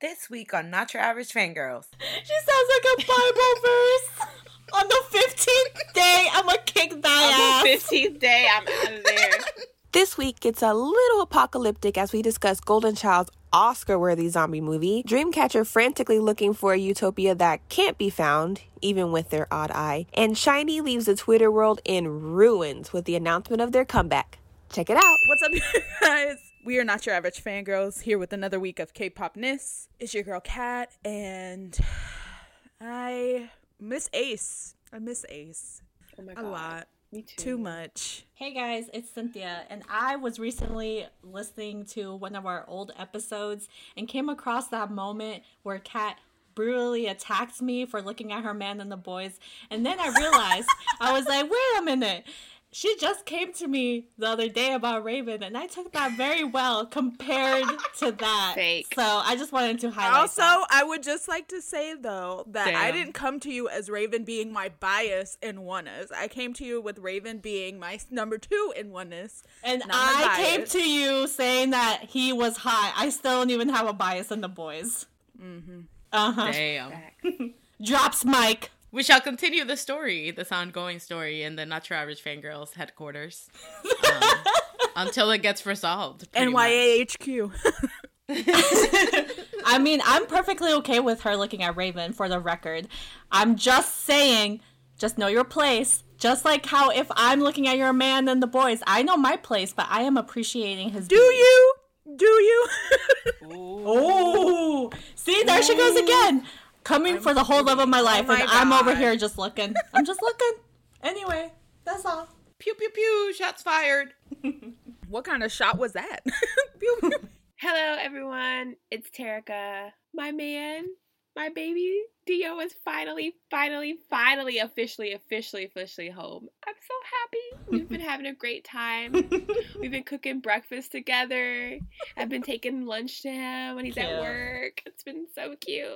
This week on Not Your Average Fangirls. She sounds like a Bible verse. On the 15th day, I'm going to kick that On the ass. 15th day, I'm out of there. This week it's a little apocalyptic as we discuss Golden Child's Oscar worthy zombie movie, Dreamcatcher frantically looking for a utopia that can't be found, even with their odd eye, and SHINee leaves the Twitter world in ruins with the announcement of their comeback. Check it out. What's up, you guys? We are not your average fangirls here with another week of K-popness. It's your girl Kat, and I miss Ace. I miss Ace Oh my a lot, Me too. too much. Hey guys, it's Cynthia, and I was recently listening to one of our old episodes and came across that moment where Kat brutally attacked me for looking at her man and the Boyz. And then I realized, I was like, wait a minute. She just came to me the other day about Ravn, and I took that very well compared to that. Fake. So I just wanted to highlight. Also, that. I would just like to say though that I didn't come to you as Ravn being my bias in ONEUS. I came to you with Raven being my number two in ONEUS. And I came to you saying that he was hot. I still don't even have a bias in the Boyz. Mm-hmm. Uh huh. Damn. Drops mic. We shall continue the story, this ongoing story, in the Not Your Average Fangirls headquarters um, until it gets resolved. pretty much. NYAHQ. I mean, I'm perfectly okay with her looking at Ravn for the record. I'm just saying, just know your place. Just like how if I'm looking at your man and the Boyz, I know my place, but I am appreciating his. Do you? Do you? Oh, see, there she goes again. Coming for the whole love of my life, oh my and I'm over here just looking. I'm just looking. Anyway, that's all. Pew pew pew, shots fired. what kind of shot was that? Pew, pew. Hello, everyone. It's Terica. My man, my baby D.O. is finally, finally, finally, officially, officially, officially home. I'm so happy. We've been having a great time. We've been cooking breakfast together. I've been taking lunch to him when he's Cute. at work. It's been so cute.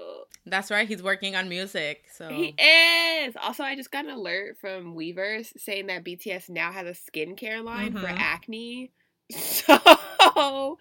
That's right, he's working on music. So He is. Also, I just got an alert from Weverse saying that BTS now has a skincare line for Mhm. acne. So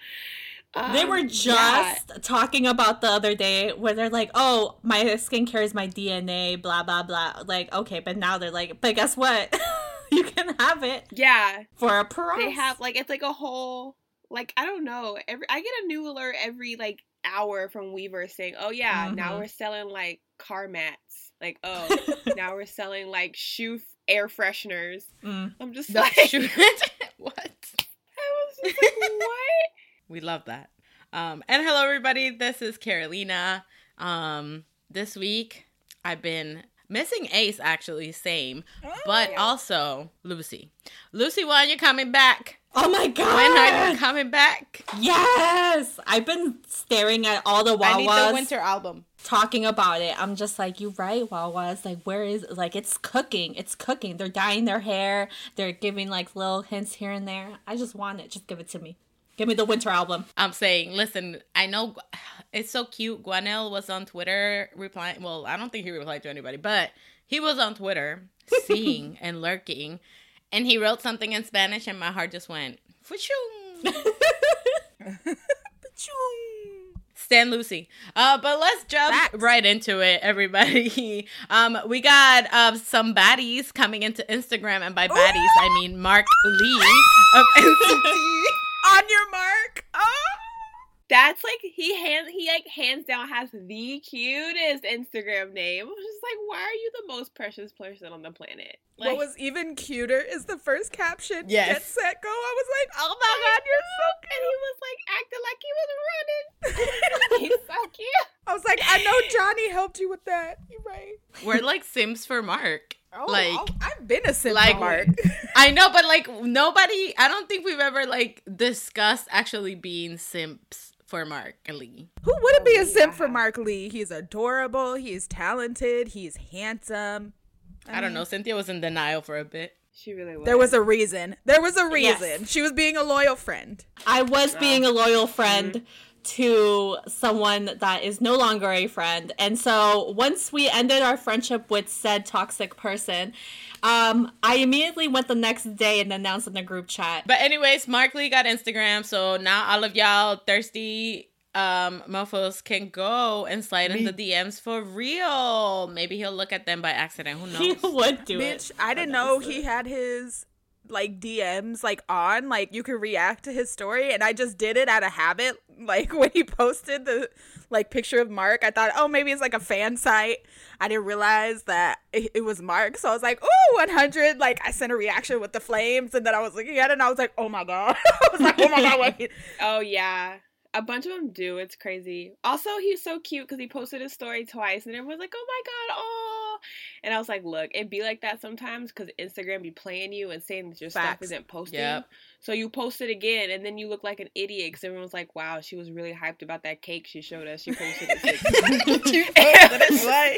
They um, were yeah. just talking about the other day where they're like, "Oh, my skincare is my DNA," blah blah blah. Like, okay, but now they're like, "But guess what? you can have it yeah. for a price." They have like it's like a whole like I don't know. Every I get a new alert every like hour from Weaver saying, "Oh yeah, now Mhm. we're selling like car mats." Like, "Oh, now we're selling like shoe f- air fresheners." Mm. I'm just No, like what? I was just like, "What?" We love that. Um, and hello, everybody. This is Carolina. Um, this week, I've been missing Ace, actually, same, but also Lucy. Lucy, when are you coming back? Oh my god! When are you coming back? Yes, I've been staring at all the Wawas. I need the winter album. talking about it. I'm just like, you right, Wawas. Like, where is like it's cooking? It's cooking. They're dyeing their hair. They're giving like little hints here and there. I just want it. Just give it to me. Give me the winter album. I'm saying, listen, I know it's so cute. Guanel was on Twitter replying. Well, I don't think he replied to anybody, but he was on Twitter seeing and lurking, and he wrote something in Spanish, and my heart just went. Stan Lucy. Uh, but let's jump Facts. right into it, everybody. Um, we got uh, some baddies coming into Instagram, and by baddies I mean Mark Lee of NCT. On your mark. Oh. That's like he hand he like hands down has the cutest Instagram name. I was just like, why are you the most precious person on the planet? Like, what was even cuter is the first caption. Yes. Get set go. I was like, oh my god, you're so cute. and he was like acting like he was running. He's so cute. I was like, I know Johnny helped you with that. You're right. We're like Sims for Mark. Oh, like, oh, I've been a simp like Mark. I know, but like nobody. I don't think we've ever like discussed actually being simps for Mark Lee. Who wouldn't be a oh, simp for Mark Lee? He's adorable. He's talented. He's handsome. I, don't know. Cynthia was in denial for a bit. She really was. There was a reason. There was a Yes. reason. She was being a loyal friend. I was being a loyal friend mm-hmm. To someone that is no longer a friend. And so once we ended our friendship with said toxic person, um, I immediately went the next day and announced in the group chat. But anyways, Mark Lee got Instagram, so now all of y'all thirsty um mofos can go and slide in the DMs for real. Maybe he'll look at them by accident. Who knows? He would do Bitch, it. I didn't know he had his like DMs like on, like you could react to his story, and I just did it out of habit. Like when he posted the like picture of Mark, I thought, oh, maybe it's like a fan site. I didn't realize that it, it was Mark, so I was like, oh, 100. Like I sent a reaction with the flames, and then I was looking at it, and I was like, oh my god, I was like, oh my god, wait. Oh yeah. A bunch of them do. It's crazy. Also, he's so cute because he posted his story twice, and everyone's like, "Oh my god, oh!" And I was like, "Look, it'd be like that sometimes because Instagram be playing you and saying that your stuff isn't posting. Yep. So you post it again, and then you look like an idiot because everyone's like, "Wow, she was really hyped about that cake she showed us. She posted it." six You And posted it's it twice. like.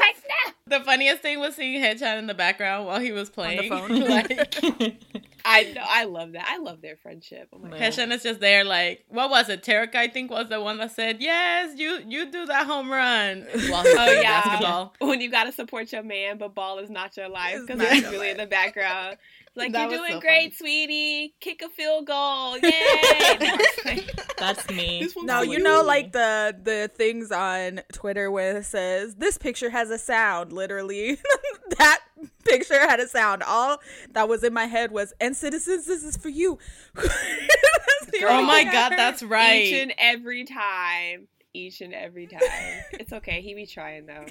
The funniest thing was seeing Headshot in the background while he was playing. the phone. like I know. I love that. I love their friendship. Oh my god. Is just there, like what was it? Tarek, I think, was the one that said, "Yes, you you do that home run." While Oh yeah, basketball. when you gotta support your man, but ball is not your life because not he's your really in the background. Like That you're doing so great, funny. sweetie. Kick a field goal, yay! That's me. No, you know, like the the things on Twitter where it says this picture has a sound. Literally, that picture had a sound. All that was in my head was, "And citizens, this is for you." That's Oh my god, heard. that's right. Each and every time, each and every time. it's okay. He be trying though.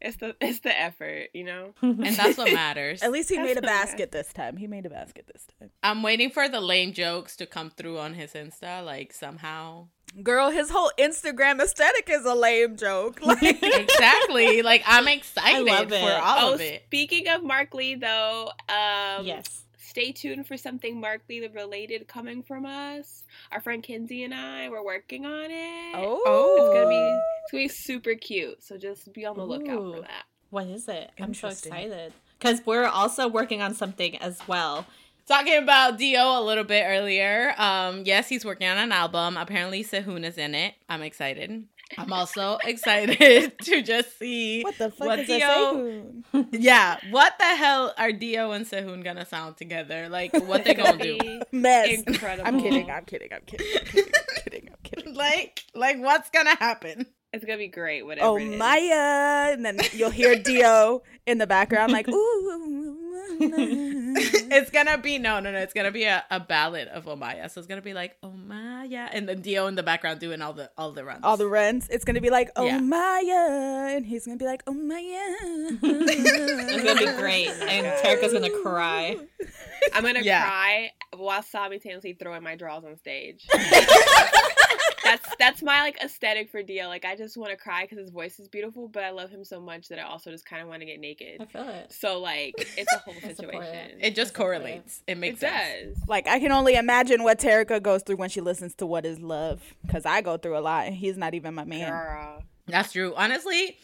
It's the it's the effort, you know. and that's what matters. At least he That's made a okay. basket this time. He made a basket this time. I'm waiting for the lame jokes to come through on his Insta, like somehow. Girl, his whole Instagram aesthetic is a lame joke. Like, exactly. Like I'm excited love for it. all oh, of it. speaking of Mark Lee though, um, yes. Stay tuned for something Mark Lee related coming from us. Our friend Kinsey and I we're working on it. oh, It's gonna be it's gonna be super cute. So just be on the lookout for that. What is it? I'm so excited. Because we're also working on something as well. Talking about D.O. a little bit earlier. Um, yes, he's working on an album. Apparently, Sehun is in it. I'm excited. I'm also excited to just see what the fuck what is Dio. a Sehun? Yeah, what the hell are D.O. and Sehun gonna sound together? Like, what they gonna do? Mess. Incredible. I'm kidding. I'm kidding. I'm kidding. I'm kidding. I'm kidding. I'm kidding. Like, like what's gonna happen? It's gonna be great. Whatever. Oh it is. Maya, and then you'll hear D.O. in the background, like ooh. It's gonna be no, no, no. It's gonna be a, a ballad of Omaya. So it's gonna be like Oh Omaya, and then D.O. in the background doing all the all the runs. All the runs. It's gonna be like, oh Yeah. Maya, and he's gonna be like, oh Maya. It's gonna be great, and Terika's gonna cry. I'm gonna Yeah. cry while simultaneously throwing my draws on stage. that's that's my like aesthetic for Dio. Like I just want to cry because his voice is beautiful, but I love him so much that I also just kind of want to get naked. I feel it. So like it's a whole I support it. situation. It just correlates. It It makes sense. does. like I can only imagine what Tarika goes through when she listens to "What Is Love," because I go through a lot, and he's not even my man. Girl. That's true. Honestly,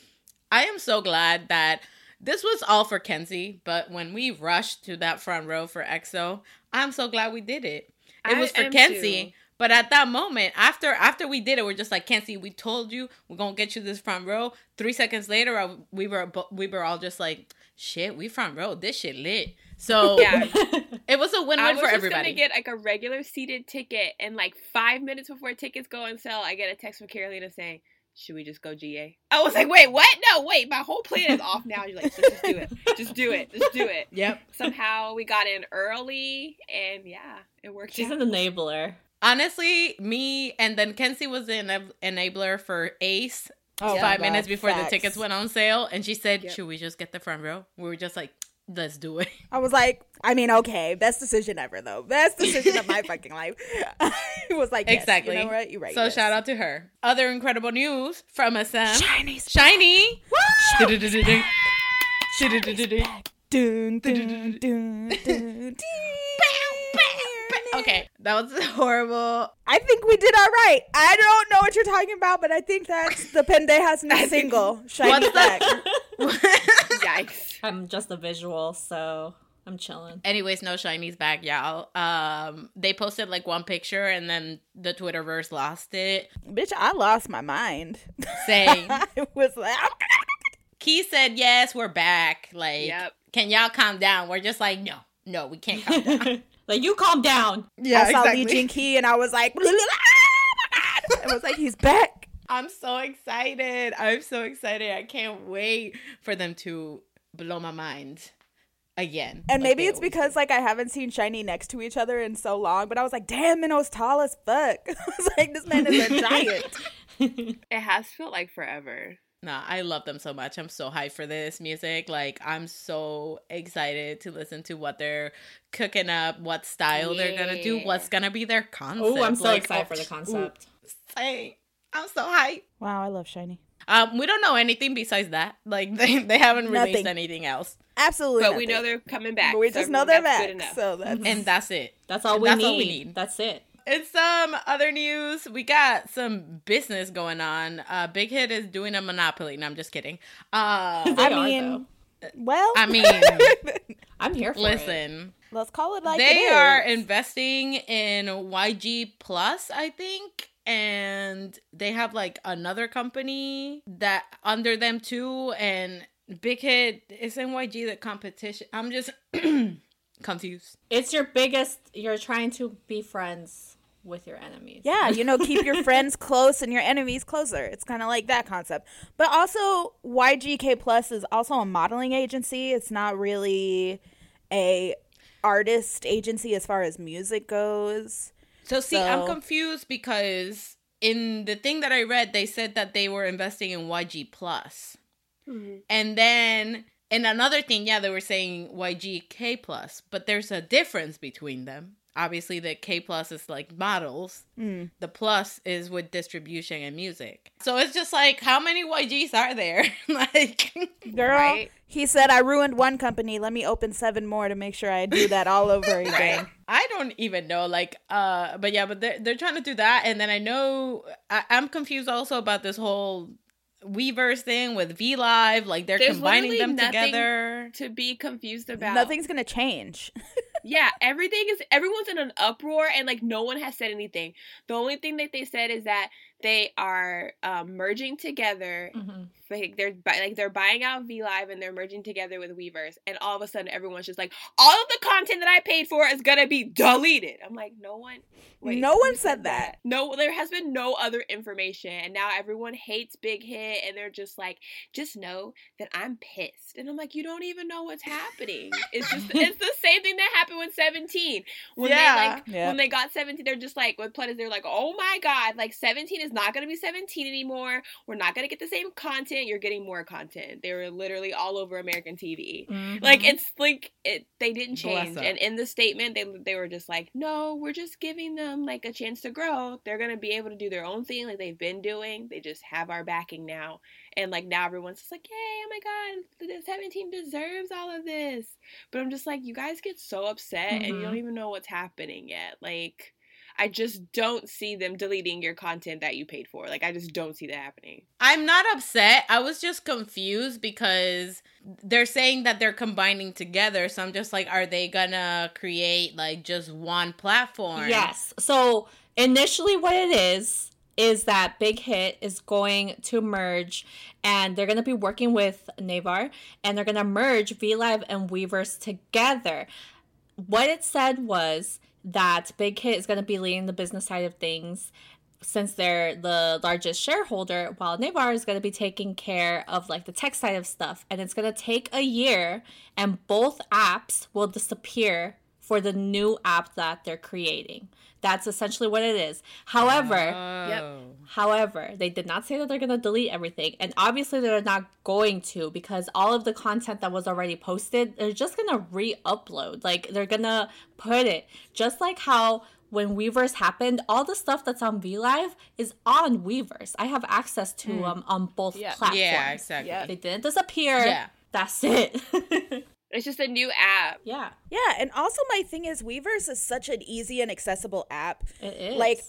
I am so glad that this was all for Kenzie, but when we rushed to that front row for EXO, I'm so glad we did it. It I was for Kenzie, too. But at that moment, after after we did it, we're just like can't see. we told you we're gonna get you this front row. Three seconds later, uh, we were we were all just like, shit, we front row. This shit lit. So Yeah. it was a win-win was for just everybody. gonna get like a regular seated ticket, and like five minutes before tickets go on sale, I get a text from Carolina saying, "Should we just go GA?" I was like, "Wait, what? No, wait, my whole plan is off now." You're like, "Just, just do it, just do it, just do it." yep. Somehow we got in early, and yeah, it worked. She's out. an enabler. Honestly, me and then Kenzie was the ena- enabler for Ace Oh, five minutes before the tickets went on sale, and she said, Yep. "Should we just get the front row?" We were just like, "Let's do it." I was like, I mean, okay, best decision ever, though. Best decision of my fucking life. it was like, yes, exactly. You know what? You're right. So yes. shout out to her. Other incredible news from SM. SHINee. Dun, dun, dun. Okay, that was horrible. I think we did all right. I don't know what you're talking about, but I think that's the Pendejas new single, SHINee What's Back. Yikes! I'm just a visual, so I'm chilling. Anyways, no SHINee's back, y'all. Um, they posted like one picture, and then the Twitterverse lost it. Bitch, I lost my mind. Saying I was like, Key said, "Yes, we're back." Like, Yep. can y'all calm down? We're just like, no, no, we can't calm down. Like you calm down. yeah, I saw Lee Jin Key and I was like, and was like, he's back. I'm so excited. I'm so excited. I can't wait for them to blow my mind again. And like maybe it's always because like I haven't seen SHINee next to each other in so long, but I was like, damn, Minho's tall as fuck. I was like, this man is a giant. It has felt like forever. Nah, I love them so much. I'm so hyped for this music. Like, I'm so excited to listen to what they're cooking up, what style they're gonna do, what's gonna be their concept. Oh, I'm so Like, excited oh, for the concept. ooh. I'm so hyped. Wow, I love SHINee. Um, we don't know anything besides that. Like, they, they haven't released Nothing. anything else, Absolutely. But we know they're coming back. But we so just know they're back. So that's and that's it. That's all we That's need. all we need. That's it. In some other news, we got some business going on. Uh, Big Hit is doing a monopoly. No, I'm just kidding. Uh, I are, mean, though. well, I mean, I'm here for it. listen. let's call it like they it are investing in YG Plus, I think, and they have like another company that under them too. And Big Hit is in YG the competition. I'm just confused. It's your biggest. You're trying to be friends with your enemies. Yeah, you know, keep your friends close and your enemies closer. It's kind of like that concept. But also, YGK Plus is also a modeling agency. It's not really a artist agency as far as music goes. So see, I'm confused because in the thing that I read, they said that they were investing in YG Plus, Mhm. and then in another thing, yeah, they were saying YG K Plus, but there's a difference between them. Obviously, the K Plus is like models. Mm. The plus is with distribution and music. So it's just like, how many YGs are there? like, Girl, Right. he said, I ruined one company. Let me open seven more to make sure I do that all over again. I don't even know. Like, uh, but yeah, but they're they're trying to do that, and then I know I, I'm confused also about this whole Weverse thing with V Live. Like they're There's combining them nothing together. To be confused about Nothing's going to change. Yeah, everything is everyone's in an uproar and like no one has said anything. The only thing that they said is that they are um, merging together. Mhm. Like they're like they're buying out V Live and they're merging together with Weverse, and all of a sudden everyone's just like, all of the content that I paid for is gonna be deleted. I'm like, no one, No one said that. No, there has been no other information, and now everyone hates Big Hit, and they're just like, just know that I'm pissed, and I'm like, you don't even know what's happening. It's just it's the same thing that happened with 17 when Yeah. they like Yeah. when they got 17 they're just like with Planet they're like oh my god like 17 is not going to be 17 anymore. We're not going to get the same content. You're getting more content. They were literally all over American TV Mhm. like it's like it they didn't change. and in the statement they they were just like no we're just giving them like a chance to grow. They're going to be able to do their own thing like they've been doing. They just have our backing now. And like now everyone's just like yay oh my god the 17 deserves all of this. But I'm just like, you guys get so upset and you Mhm. don't even know what's happening yet. Like, I just don't see them deleting your content that you paid for. Like, I just don't see that happening. I'm not upset. I was just confused because they're saying that they're combining together. So I'm just like, are they gonna create like just one platform? Yes. So initially, what it is is that Big Hit is going to merge, and they're going to be working with Naver, and they're going to merge V Live and Weverse together. What it said was that Big Hit is going to be leading the business side of things. Since they're the largest shareholder, while Naver is going to be taking care of like the tech side of stuff, and it's going to take a year, and both apps will disappear for the new app that they're creating. That's essentially what it is. However, Oh. However, they did not say that they're going to delete everything. And obviously, they're not going to because all of the content that was already posted, they're just going to re upload. Like, they're going to put it. Just like how when Weverse happened, all the stuff that's on VLive is on Weverse. I have access to hmm. them on both Yeah. platforms. Yeah, exactly. Yeah. They didn't disappear. Yeah. That's it. It's just a new app. yeah, Yeah, and also my thing is Weverse is such an easy and accessible app. it is. Like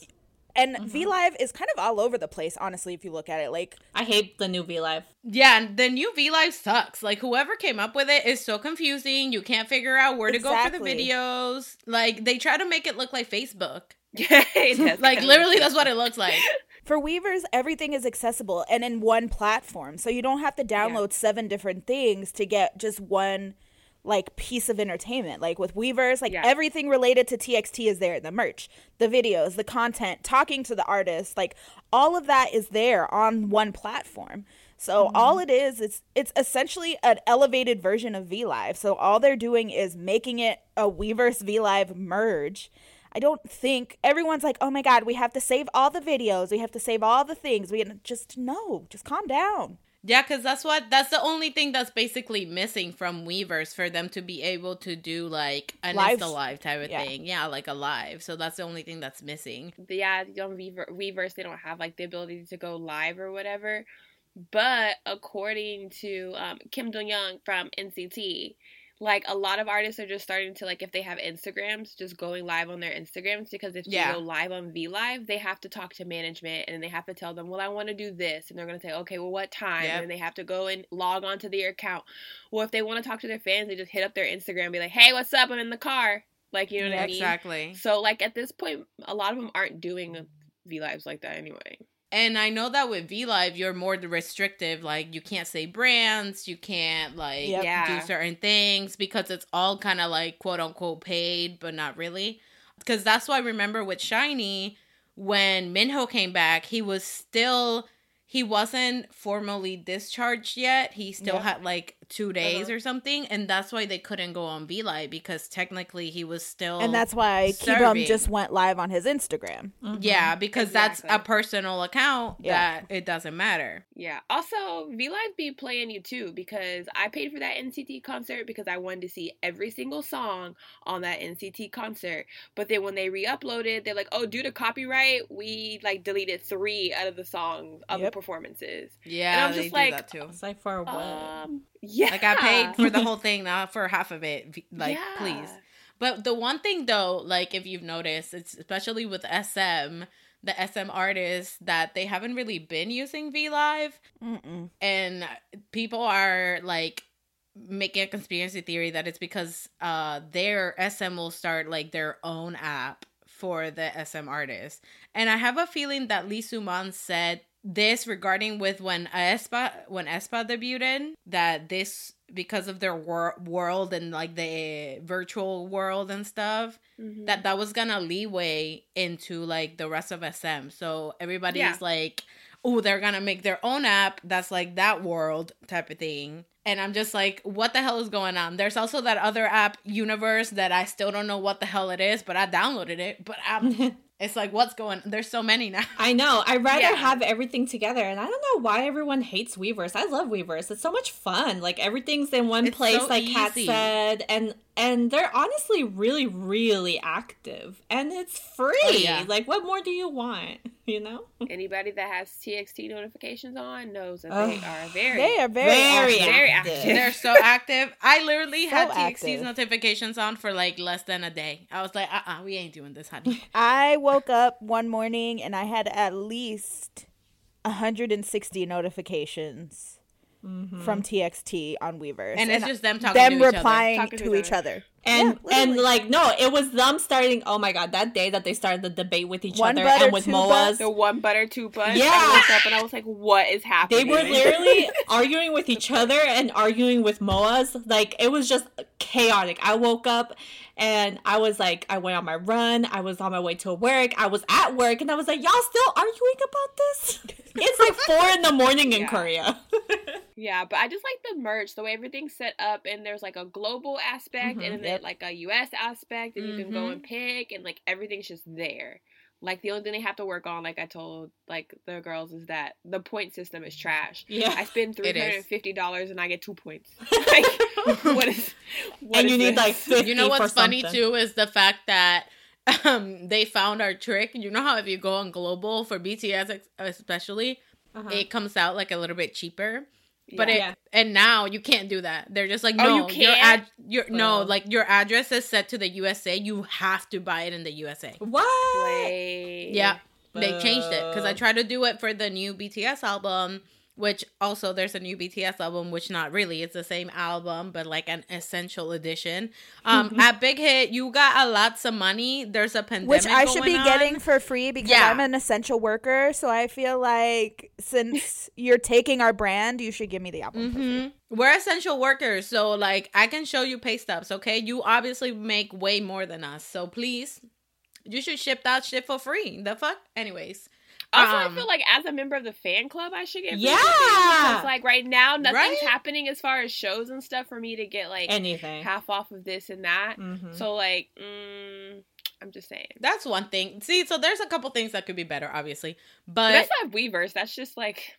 and mm-hmm. V Live is kind of all over the place, honestly, if you look at it. Like I hate the new VLive. Yeah, and the new V Live sucks. Like whoever came up with it is so confusing. You can't figure out where to go for the videos. Like they try to make it look like Facebook. It does Like literally that's what it looks like. for Weverse, everything is accessible and in one platform. So you don't have to download seven different things to get just one like piece of entertainment. Like with Weverse, like Yeah. everything related to TXT is there. The merch, the videos, the content, talking to the artists, like all of that is there on one platform. So mm-hmm. all it is, it's it's essentially an elevated version of V Live. So all they're doing is making it a Weverse V Live merge. I don't think everyone's like, oh my god, we have to save all the videos, we have to save all the things. We just no, just calm down. Yeah, because that's what that's the only thing that's basically missing from Weverse for them to be able to do like an Lives. Insta live type of Yeah. thing. Yeah, like a live. So that's the only thing that's missing. yeah, on Weaver, Weverse, they don't have like the ability to go live or whatever. But according to um, Kim Do Young from NCT, like a lot of artists are just starting to like if they have Instagrams, just going live on their Instagrams because if Yeah. they go live on V Live, they have to talk to management and they have to tell them, well, I want to do this, and they're gonna say, okay, well, what time? Yep. And they have to go and log on to their account. Well, if they want to talk to their fans, they just hit up their Instagram, and be like, hey, what's up? I'm in the car. Like you know what I mean? Exactly. So like at this point, a lot of them aren't doing V lives like that anyway. And I know that with V Live, you're more restrictive. Like you can't say brands, you can't like Yep. Yeah. do certain things because it's all kind of like quote unquote paid, but not really. Because that's why I remember with SHINee, when Minho came back, he was still he wasn't formally discharged yet. He still Yep. had like two days Uh-huh. or something, and that's why they couldn't go on V Live because technically he was still and that's why Kibum just went live on his Instagram. yeah because that's a personal account Yeah. that it doesn't matter. Yeah. Also, V Live be playing you too because I paid for that NCT concert because I wanted to see every single song on that NCT concert. But then when they re-uploaded, they're like, "Oh, due to copyright, we like deleted three out of the songs of Yep. the performances." Yeah, and I'm they just do like, that too. It's like for what? Um, yeah. Like I paid for the whole thing, not for half of it. Like, Yeah. please. But the one thing though, like if you've noticed, it's especially with SM, the SM artists that they haven't really been using V Live, and people are like making a conspiracy theory that it's because uh their SM will start like their own app for the SM artists. And I have a feeling that Lee Soo-man said this regarding with when aespa when aespa debuted that this because of their wor- world and like the virtual world and stuff Mhm. that that was gonna leeway into like the rest of SM. So everybody's Yeah. like, oh, they're gonna make their own app that's like that world type of thing. And I'm just like, what the hell is going on? There's also that other app, Universe, that I still don't know what the hell it is, but I downloaded it. But I'm, it's like, what's going? There's so many now. I know. I'd rather Yeah. have everything together, and I don't know why everyone hates Weverse. I love Weverse. It's so much fun. Like everything's in one It's place, so like Kat said, and and they're honestly really, really active, and it's free. Oh, yeah. Like, what more do you want? You know? Anybody that has TXT notifications on knows that Ugh. they are very, They are very, Very active. very active. active. They're so active. I literally So had TXT's active. notifications on for like less than a day. I was like, uh uh we ain't doing this, honey. I woke up one morning and I had at least 160 notifications from TXT on Weverse. And it's just them talking them to each other. replying Talking to to each each other. And Yeah, and like no, it was them starting. Oh my god, that day that they started the debate with each One other butter, and with two Moas, The one butter, two buns. Yeah. I woke up and I was like, what is happening? they were literally arguing with each other and arguing with Moas. Like it was just chaotic. I woke up and I was like, I went on my run. I was on my way to work. I was at work and I was like, y'all still arguing about this? It's like four in the morning in Yeah. Korea. Yeah, but I just like the merch, the way everything's set up, and there's like a global aspect Mhm, and then yep. like a US aspect, and you can go Mhm. and pick, and like everything's just there. Like the only thing they have to work on, like I told like the girls, is that the point system is trash. Yeah. I spend three It is. hundred and fifty dollars and I get two points. like, what is? What and is you need this? like 50 you know for what's funny something. too is the fact that um they found our trick. You know how if you go on global for BTS especially, Uh-huh. it comes out like a little bit cheaper. But Yeah. it and now you can't do that. They're just like Oh, no, you your can't? ad, your no, Oh. like your address is set to the USA. You have to buy it in the USA. What? Yeah, they changed it because I tried to do it for the new BTS album, which also there's a new BTS album, which not really, it's the same album, but like an essential edition. Um, at Big Hit, you got a lots of money. There's a pandemic, Which I should be going getting for free because Yeah. I'm an essential worker. So I feel like since you're taking our brand, you should give me the album. for free. Mhm. We're essential workers, so like I can show you pay stubs. Okay, you obviously make way more than us, so please, you should ship that shit for free. The fuck, anyways. Also, Um, I feel like as a member of the fan club, I should get Yeah. because, like right now, nothing's Right? happening as far as shows and stuff for me to get like Anything. half off of this and that. Mhm. So like, mm, I'm just saying. That's one thing. See, so there's a couple things that could be better, obviously, But but that's not Weverse. That's just like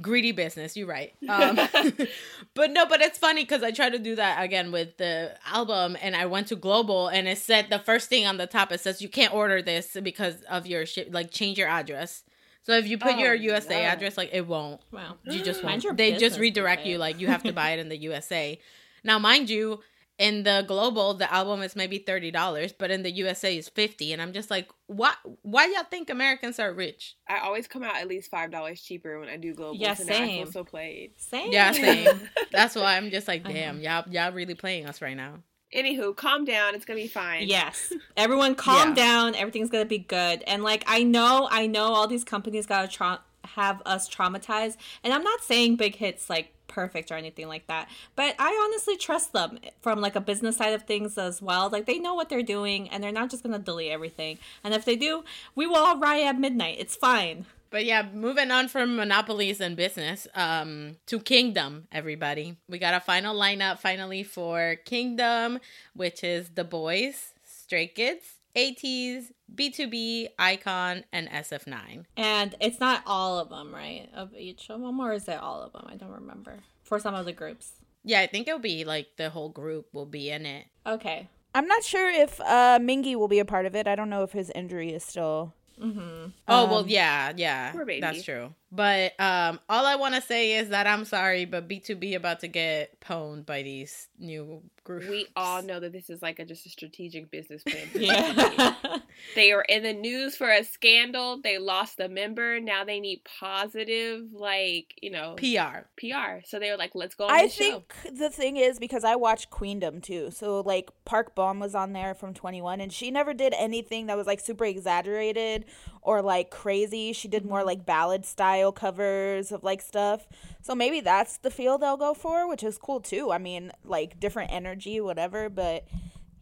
greedy business. You're right. Um, but no, but it's funny because I tried to do that again with the album, and I went to global, and it said the first thing on the top it says you can't order this because of your ship. Like change your address. So if you put Oh, your USA no. address, like it won't. Wow. You just won't. They just redirect okay. you. Like you have to buy it in the USA. Now, mind you, in the global, the album is maybe thirty dollars, but in the USA is fifty. And I'm just like, what? Why y'all think Americans are rich? I always come out at least five dollars cheaper when I do global. Yeah, so now I feel same. so played. Same. Yeah, same. That's why I'm just like, damn, y'all, y'all really playing us right now. Anywho, calm down. It's gonna be fine. Yes. Everyone calm Yeah. down. Everything's going to be good. And like I know, I know all these companies got to tra- have us traumatized. And I'm not saying big hits like perfect or anything like that. But I honestly trust them from like a business side of things as well. Like they know what they're doing and they're not just going to delete everything. And if they do, we will all riot at midnight. It's fine. But yeah, moving on from monopolies and business, um, to Kingdom, everybody. We got a final lineup finally for Kingdom, which is The Boyz, Stray Kids, ATEEZ, BTOB, iKON, and SF9. And it's not all of them, right? Of each of them or is it all of them? I don't remember. For some of the groups. Yeah, I think it'll be like the whole group will be in it. Okay. I'm not sure if uh, Mingi will be a part of it. I don't know if his injury is still. Mhm. Oh well, Um, yeah, yeah, poor baby. that's true. But um, all I want to say is that I'm sorry, but BTOB about to get pwned by these new groups. We all know that this is like a just a strategic business plan. Yeah. They are in the news for a scandal. They lost a member. Now they need positive, like you know, PR. PR. So they were like, "Let's go on I this show." think the thing is because I watched Queendom too. So like Park Bom was on there from 21 and she never did anything that was like super exaggerated or like crazy. She did more like ballad style covers of like stuff. So maybe that's the feel they'll go for, which is cool too. I mean, like different energy whatever, but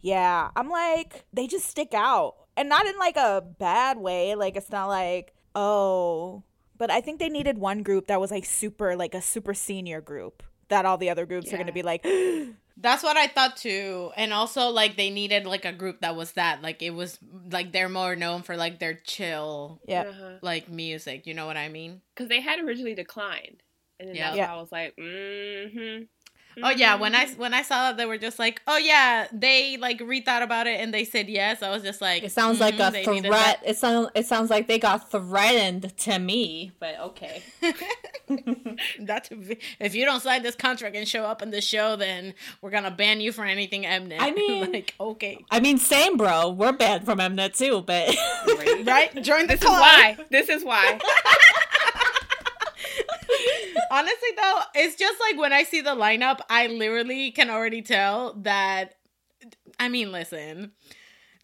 yeah, I'm like they just stick out. And not in like a bad way. Like it's not like, "Oh, but I think they needed one group that was like super, like a super senior group that all the other groups are going to be like, That's what I thought too. And also like they needed like a group that was that. Like it was like they're more known for like their chill yeah. Uh-huh. like music, you know what I mean? because they had originally declined, and then Yeah. that's Yeah. why I was like, "Mm-hmm." Oh yeah, when I when I saw that they were just like, "Oh yeah, they like rethought about it and they said yes." I was just like, It sounds like "Mhm, a threat. It sounds it sounds like they got threatened to me, but okay. that. That to be- if you don't sign this contract and show up in the show, then we're gonna ban you for anything Mnet. I mean- like okay, I mean, same, bro. We're banned from Mnet too, but right? Join the This is club. why. This is why. Honestly, though, it's just like when I see the lineup, I literally can already tell that. I mean, listen,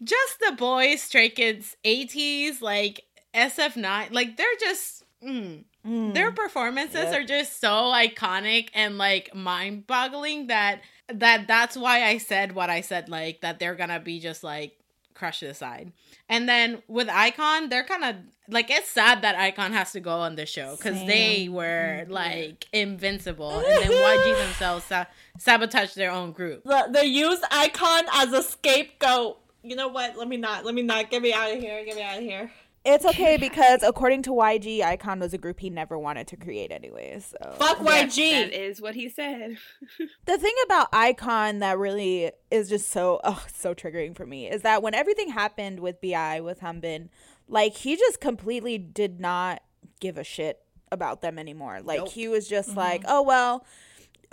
just the Boyz, Stray Kids, ATEEZ, like SF9, like they're just. Mm, Mm. Their performances Yep. are just so iconic and like mind-boggling that that that's why I said what I said, like that they're gonna be just like crush to the side. And then with iKON, they're kind of like it's sad that iKON has to go on the show because they mm-hmm. were like invincible, and then YG themselves sa- sabotaged their own group. the, they used iKON as a scapegoat. You know what? Let me not. Let me not. Get me out of here. Get me out of here. It's okay because according to YG, iKON was a group he never wanted to create anyways. So Fuck YG. That is what he said. the thing about iKON that really is just so oh so triggering for me is that when everything happened with Bi with Hanbin, like he just completely did not give a shit about them anymore. Like he was just mm-hmm. like, oh well,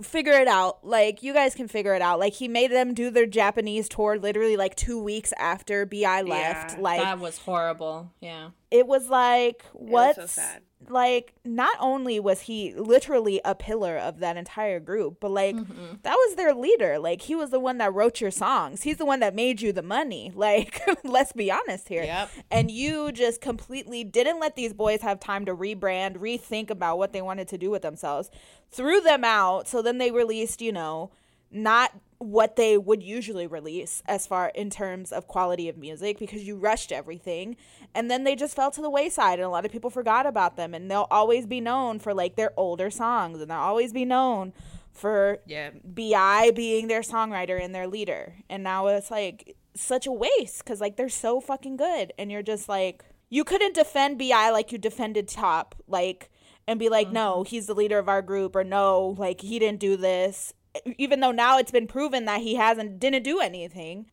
figure it out. Like you guys can figure it out. Like he made them do their Japanese tour literally like two weeks after Bi left. Yeah, like that was horrible. Yeah. it was like was what so sad. Like not only was he literally a pillar of that entire group, but like Mm-hmm. that was their leader. Like he was the one that wrote your songs. He's the one that made you the money. Like let's be honest here. Yep. And you just completely didn't let these boys have time to rebrand, rethink about what they wanted to do with themselves. Threw them out. So then they released, you know, not what they would usually release as far in terms of quality of music because you rushed everything and then they just fell to the wayside and a lot of people forgot about them and they'll always be known for like their older songs and they'll always be known for Yeah. bi being their songwriter and their leader. And now it's like such a waste because like they're so fucking good and you're just like you couldn't defend bi like you defended top like and be like mm-hmm. no he's the leader of our group or no like he didn't do this even though now it's been proven that he hasn't didn't do anything.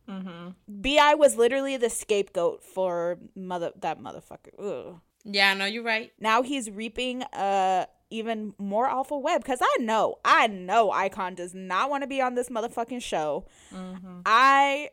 Bi was literally the scapegoat for mother that motherfucker. Ugh. Yeah, no, you're right. now he's reaping uh even more awful web because i know i know iKON does not want to be on this motherfucking show. I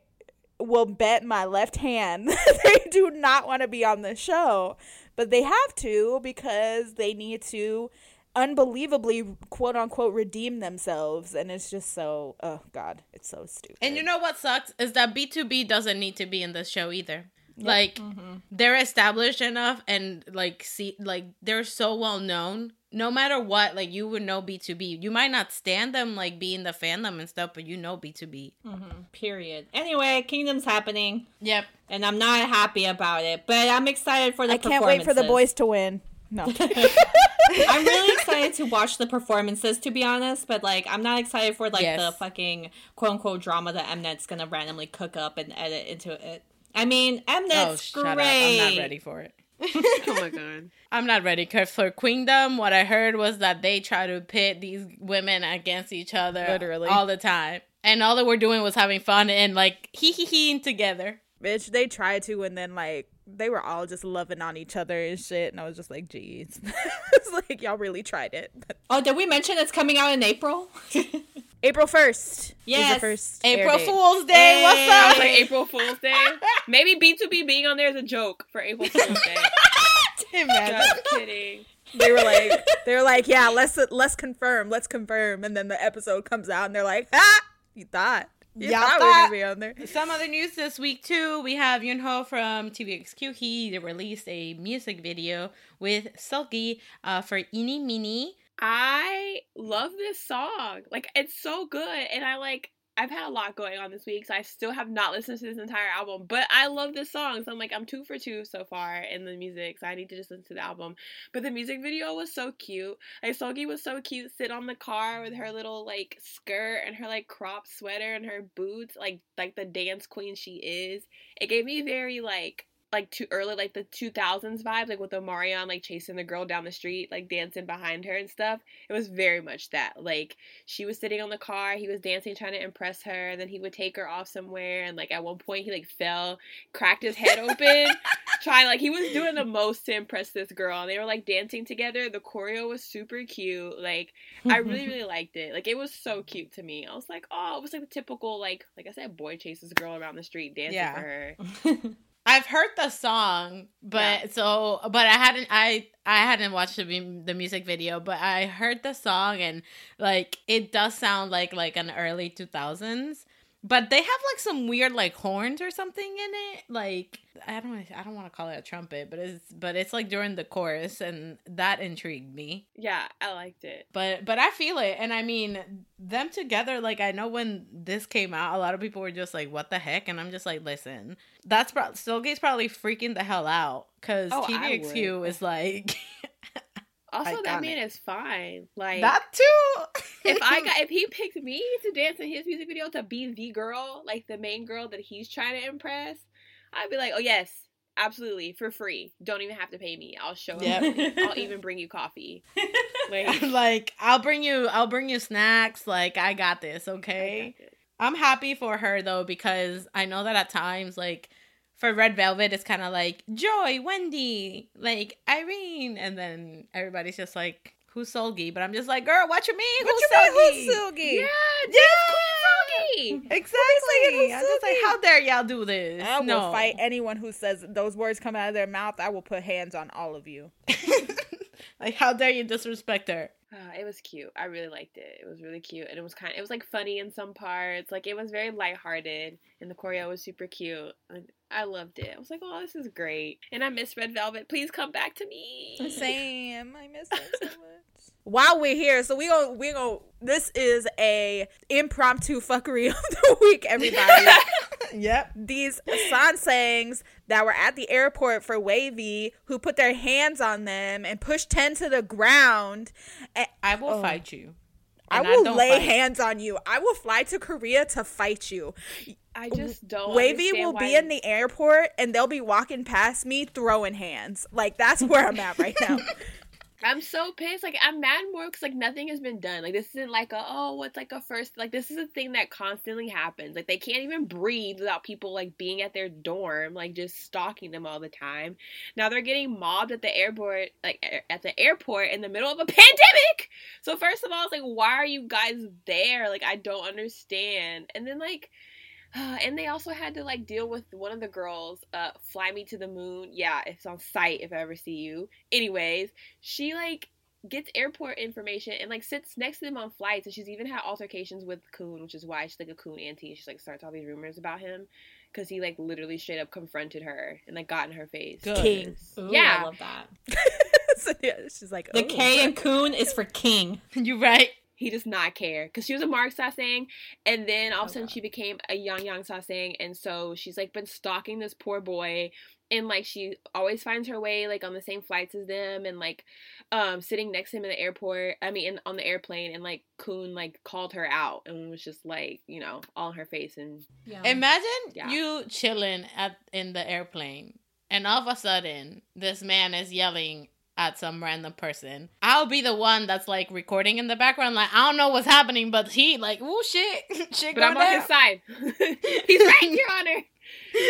will bet my left hand they do not want to be on the show. But they have to because they need to unbelievably quote unquote redeem themselves and it's just so oh god it's so stupid And you know what sucks is that BTOB doesn't need to be in this show either. Like mm-hmm. they're established enough and like see like they're so well known. No matter what, like you would know BTOB. You might not stand them like being the fandom and stuff, but you know BTOB. Mm-hmm. Period. Anyway, Kingdom's happening, Yep. and I'm not happy about it, but I'm excited for the. i can't wait for the Boyz to win no I'm really excited to watch the performances, to be honest. But like, I'm not excited for like Yes. the fucking quote unquote drama that Mnet's gonna randomly cook up and edit into it. I mean, Mnet's oh, great. up. I'm not ready for it. oh my god. I'm not ready because for Queendom, what I heard was that they try to pit these women against each other Literally. all the time. And all they were doing was having fun and like hee hee hee together. Bitch, they try to, and then like they were all just loving on each other and shit, and I was just like, "Geez," it's like y'all really tried it. Oh, did we mention it's coming out in April? April first, Yes. the first April. Fool's Day, Hey. what's up? like April Fool's Day. Maybe BTOB being on there is a joke for April Fool's Day. Just kidding. They were like, they were like, "Yeah, let's let's confirm, let's confirm," and then the episode comes out, and they're like, "Ha, you thought, you Y'all thought we were thought- gonna be on there." Some other news this week too. We have Yunho from TVXQ. He released a music video with Seulgi uh, for Eeny Meeny. I love this song. Like it's so good and I like I've had a lot going on this week, so I still have not listened to this entire album. But I love this song. So I'm like, I'm two for two so far in the music. So I need to just listen to the album. But the music video was so cute. Like Seulgi was so cute, sit on the car with her little like skirt and her like crop sweater and her boots, like like the dance queen she is. It gave me very like like too early like the 2000s vibe, like with Omarion like chasing the girl down the street like dancing behind her and stuff. It was very much that. Like she was sitting on the car he was dancing trying to impress her and then he would take her off somewhere and like at one point he like fell cracked his head open trying like he was doing the most to impress this girl and they were like dancing together. The choreo was super cute. Like i really really liked it. Like it was so cute to me. I was like oh it was like the typical like like i said boy chases girl around the street dancing Yeah. for her I've heard the song, but Yeah. so but I hadn't I I hadn't watched the the music video, but I heard the song and like it does sound like like an early 2000s. But they have like some weird like horns or something in it. Like I don't I don't want to call it a trumpet, but it's but it's like during the chorus and that intrigued me. yeah i liked it But but I feel it, and I mean them together. Like I know when this came out, a lot of people were just like, "What the heck?" And I'm just like, "Listen, that's pro- Soulgate's probably freaking the hell out because Oh, I TVXQ is like Also, that man is fine. Like, that too." if I got if he picked me to dance in his music video to be the girl, like the main girl that he's trying to impress, I'd be like, oh yes, absolutely, for free. Don't even have to pay me. I'll show up. Yep. I'll even bring you coffee. Like, like I'll bring you, I'll bring you snacks. Like I got this, I okay. got it. I'm happy for her though because I know that at times like for Red Velvet it's kind of like Joy, Wendy, like Irene, and then everybody's just like who's Seulgi, but I'm just like girl, what you mean? What who's you Seulgi? mean, who's Seulgi? Yeah, Yeah. Queen Seulgi. Exactly. I'm just like, how dare y'all do this? I will no. fight anyone who says those words come out of their mouth. I will put hands on all of you. Like, how dare you disrespect her? Uh, it was cute. I really liked it. It was really cute, and it was kind. Of, it was like funny in some parts. Like it was very lighthearted, and the choreo was super cute. And I loved it. I was like, oh, this is great. And I miss Red Velvet. Please come back to me. Same. I miss them so much. While we're here, so we go we go. This is a impromptu fuckery of the week, everybody. Yep. These sasaengs that were at the airport for WayV, who put their hands on them and pushed Ten to the ground. And I will Oh. fight you. I will don't lay fight. hands on you. I will fly to Korea to fight you. I just don't. WayV will why- be in the airport and they'll be walking past me throwing hands. Like that's where I'm at right now. I'm so pissed. Like I'm mad more because like nothing has been done. Like this isn't like a oh what's like a first like this is a thing that constantly happens. Like they can't even breathe without people like being at their dorm like just stalking them all the time. Now they're getting mobbed at the airport like at the airport in the middle of a pandemic. So first of all, it's like why are you guys there? Like I don't understand. And then like. and they also had to like deal with one of the girls, uh, fly me to the moon. Yeah, it's on site if I ever see you. Anyways, she like gets airport information and like sits next to them on flights and she's even had altercations with Kun, which is why she's like a Kun auntie. She like starts all these rumors about him because he like literally straight up confronted her and like got in her face. Good. King. Ooh, Yeah. I love that. so yeah, she's like The K and Kun is for king. You right. He does not care because she was a Mark sasaeng, and then all of a Oh, sudden God. she became a Yang Yang sasaeng, and so she's like been stalking this poor boy, and like she always finds her way like on the same flights as them, and like um sitting next to him in the airport. I mean, in, on the airplane, and like Kun like called her out and was just like you know all in her face, and Yeah. Imagine Yeah. you chilling at in the airplane, and all of a sudden, this man is yelling at some random person. I'll be the one that's like recording in the background, like I don't know what's happening, but he like, oh shit, shit but I'm on down. his side. He's right, Your Honor.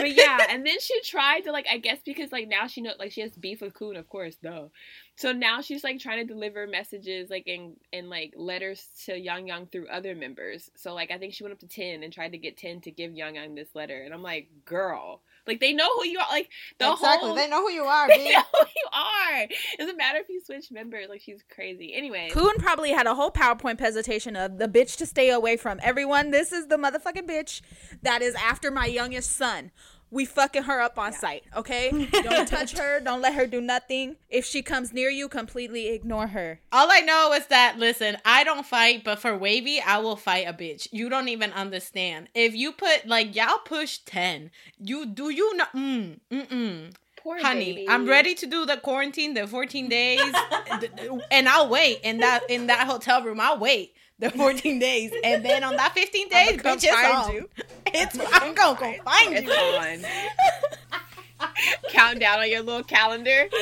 But yeah, and then she tried to like I guess because like now she know like she has beef with Kun, of course, though. So now she's like trying to deliver messages like in in like letters to Yang Yang through other members. So like I think she went up to Ten and tried to get Ten to give Yang Yang this letter, and I'm like, girl, like they know who you are. Like the exactly, whole they know who you are. they bitch. know who you are. Doesn't matter if you switch members. Like she's crazy. Anyway, Kun probably had a whole PowerPoint presentation of the bitch to stay away from. Everyone, this is the motherfucking bitch that is after my youngest son. We fucking her up on sight, okay? Don't touch her. Don't let her do nothing. If she comes near you, completely ignore her. All I know is that listen, I don't fight, but for WayV, I will fight a bitch. You don't even understand. If you put like y'all push ten, you do you not? Mm, mm mm. poor Honey, baby. I'm ready to do the quarantine, the 14 days, and I'll wait in that in that hotel room. I'll wait the 14 days, and then on that 15 days, I'ma come bitch, it's find on. you. It's I'm gonna go find It's you. on. Count down on your little calendar.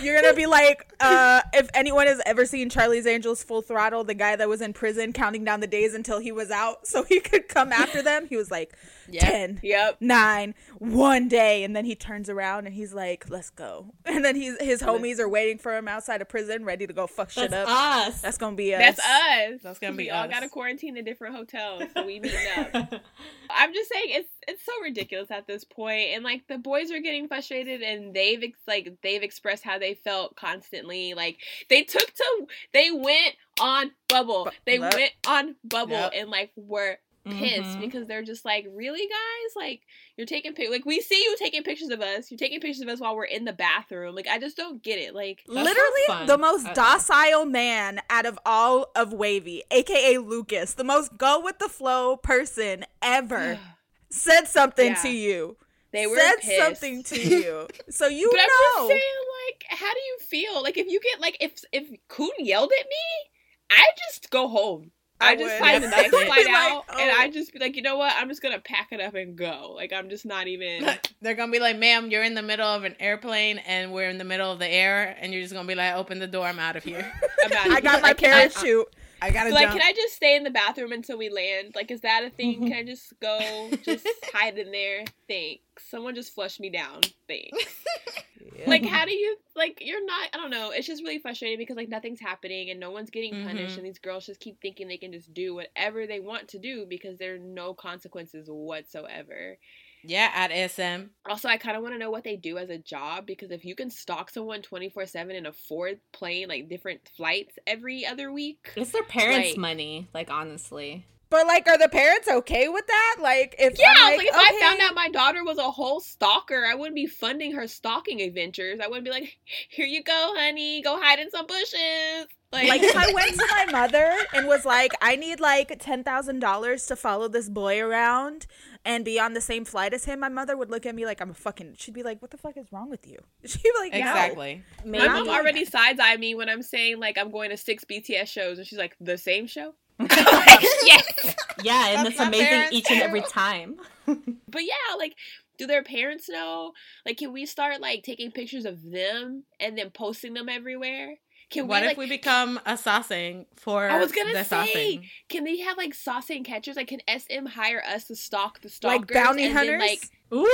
You're gonna be like, uh, if anyone has ever seen Charlie's Angels Full Throttle, the guy that was in prison counting down the days until he was out so he could come after them, he was like, Yep. 10, yep. nine, one day, and then he turns around and he's like, "Let's go." And then he's his homies are waiting for him outside of prison, ready to go fuck shit That's up. us. That's gonna be us. That's us. That's gonna be we all got to quarantine in different hotels, so we meet up. I'm just saying it's it's so ridiculous at this point, and like the boys are getting frustrated, and they've ex- like they've expressed how they felt constantly. Like they took to they went on bubble, they Yep. went on bubble, Yep. and like were pissed Mhm. because they're just like, really, guys, like you're taking pic, like we see you taking pictures of us, you're taking pictures of us while we're in the bathroom. Like I just don't get it. Like That's Literally the most at all. docile man out of all of WayV, aka Lucas, the most go with the flow person ever, said something Yeah. to you. they were said pissed. something to you, so you But I'm know. just saying, like, how do you feel? Like, if you get like, if if Kun yelled at me, I just go home. I, I just would. find the That's next flight Be like, out, and oh. I just be like, you know what? I'm just gonna pack it up and go. Like, I'm just not even. They're gonna be like, "Ma'am, you're in the middle of an airplane, and we're in the middle of the air, and you're just gonna be like, open the door, I'm out of here. I'm out. I got my Like, can I- parachute. I gotta Like, jump." can I just stay in the bathroom until we land? Like, is that a thing? Mm-hmm. Can I just go, just hide in there? Thanks. Someone just flushed me down. Thanks. like how do you like you're not i don't know it's just really frustrating because like nothing's happening and no one's getting punished Mhm. and these girls just keep thinking they can just do whatever they want to do because there are no consequences whatsoever Yeah, at SM. Also, I kind of want to know what they do as a job because if you can stalk someone 24 7 and afford playing like different flights every other week, It's their parents' Like- money, like honestly. But like, are the parents okay with that? Like, if yeah, I'm like, if I found out my daughter was a whole stalker, I wouldn't be funding her stalking adventures. I wouldn't be like, here you go, honey, go hide in some bushes. Like, like if I went to my mother and was like, I need like ten thousand dollars to follow this boy around and be on the same flight as him, my mother would look at me like I'm a fucking. She'd be like, "What the fuck is wrong with you?" She'd be like, "No." Exactly. my Maybe mom already sides eye me when I'm saying like I'm going to six BTS shows, and she's like, the same show. yes. Yeah, and That's it's amazing parents each and every time. But yeah, like, do their parents know? Like, can we start like taking pictures of them and then posting them everywhere? Can What we if like? we become a sasaeng for I was gonna the say, sasaeng? can they have like sasaeng catchers? Like, can SM hire us to stalk the stalkers? Like bounty and then, hunters, like, Ooh,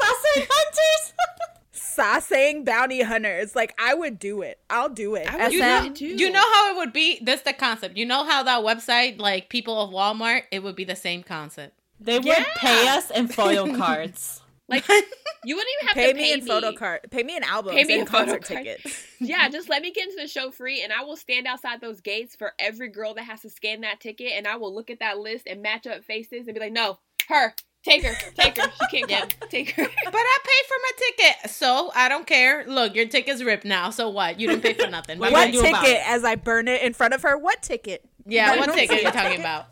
sausage hunters. sasaeng bounty hunters. Like I would do it. I'll do it. I would You know, SM, you know how it would be. That's the concept. You know how that website, like people of Walmart, it would be the same concept. They would Yeah. pay us in photo cards. Like you wouldn't even have pay to pay me pay in photo card. Pay me in albums Pay me and in concert card. tickets. Yeah, just let me get into the show free, and I will stand outside those gates for every girl that has to scan that ticket, and I will look at that list and match up faces and be like, no, her, take her, take her, she can't Yeah. come, take her. But I paid for my ticket, so I don't care. Look, your ticket's ripped now. So what? You didn't pay for nothing. What What ticket? it? As I burn it in front of her. What ticket? Yeah, what ticket see you talking about?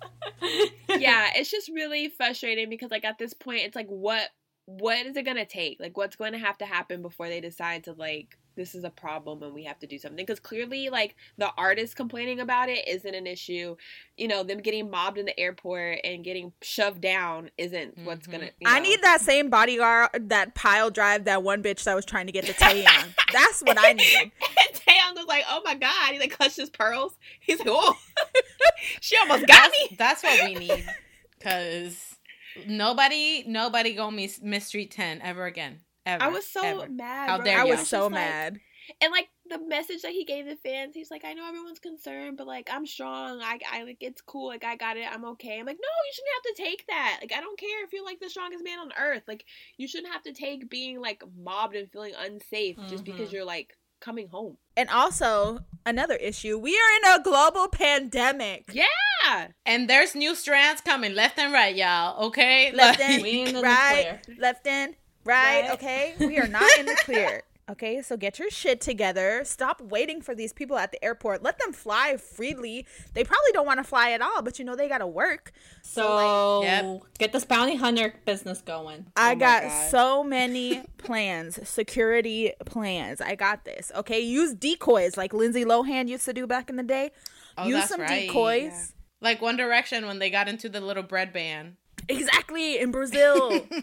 yeah, it's just really frustrating because like at this point, it's like what what is it gonna take? Like what's going to have to happen before they decide to like this is a problem and we have to do something because clearly like the artist complaining about it isn't an issue you know them getting mobbed in the airport and getting shoved down isn't what's Mhm. gonna you I need that same bodyguard that pile drive that one bitch that was trying to get the Tay on. That's what I need. And Taeyong was like, "Oh my god!" He like clutched his pearls. He's like, "Oh, she almost got me." That's what we need. Cause nobody, nobody gonna miss Miss Street Ten ever again. Ever. I was so ever. mad. How bro. dare I was just so like- mad. And like the message that he gave the fans, he's like, "I know everyone's concerned, but like I'm strong. I, I like it's cool. Like I got it. I'm okay." I'm like, "No, you shouldn't have to take that. Like I don't care if you're like the strongest man on earth. Like you shouldn't have to take being like mobbed and feeling unsafe just mm-hmm. because you're like coming home." And also another issue: we are in a global pandemic. Yeah. And there's new strands coming left and right, y'all. Okay, Left Like- in, We in the right, left in, right, Right. Okay, we are not in the clear. Okay, so get your shit together. Stop waiting for these people at the airport. Let them fly freely. They probably don't want to fly at all, but you know they gotta work. So Yep. get this bounty hunter business going. I oh my got God. so many plans, security plans. I got this. Okay, use decoys like Lindsay Lohan used to do back in the day. Oh, use that's some right. decoys. Like One Direction when they got into the little bread band. Exactly in Brazil.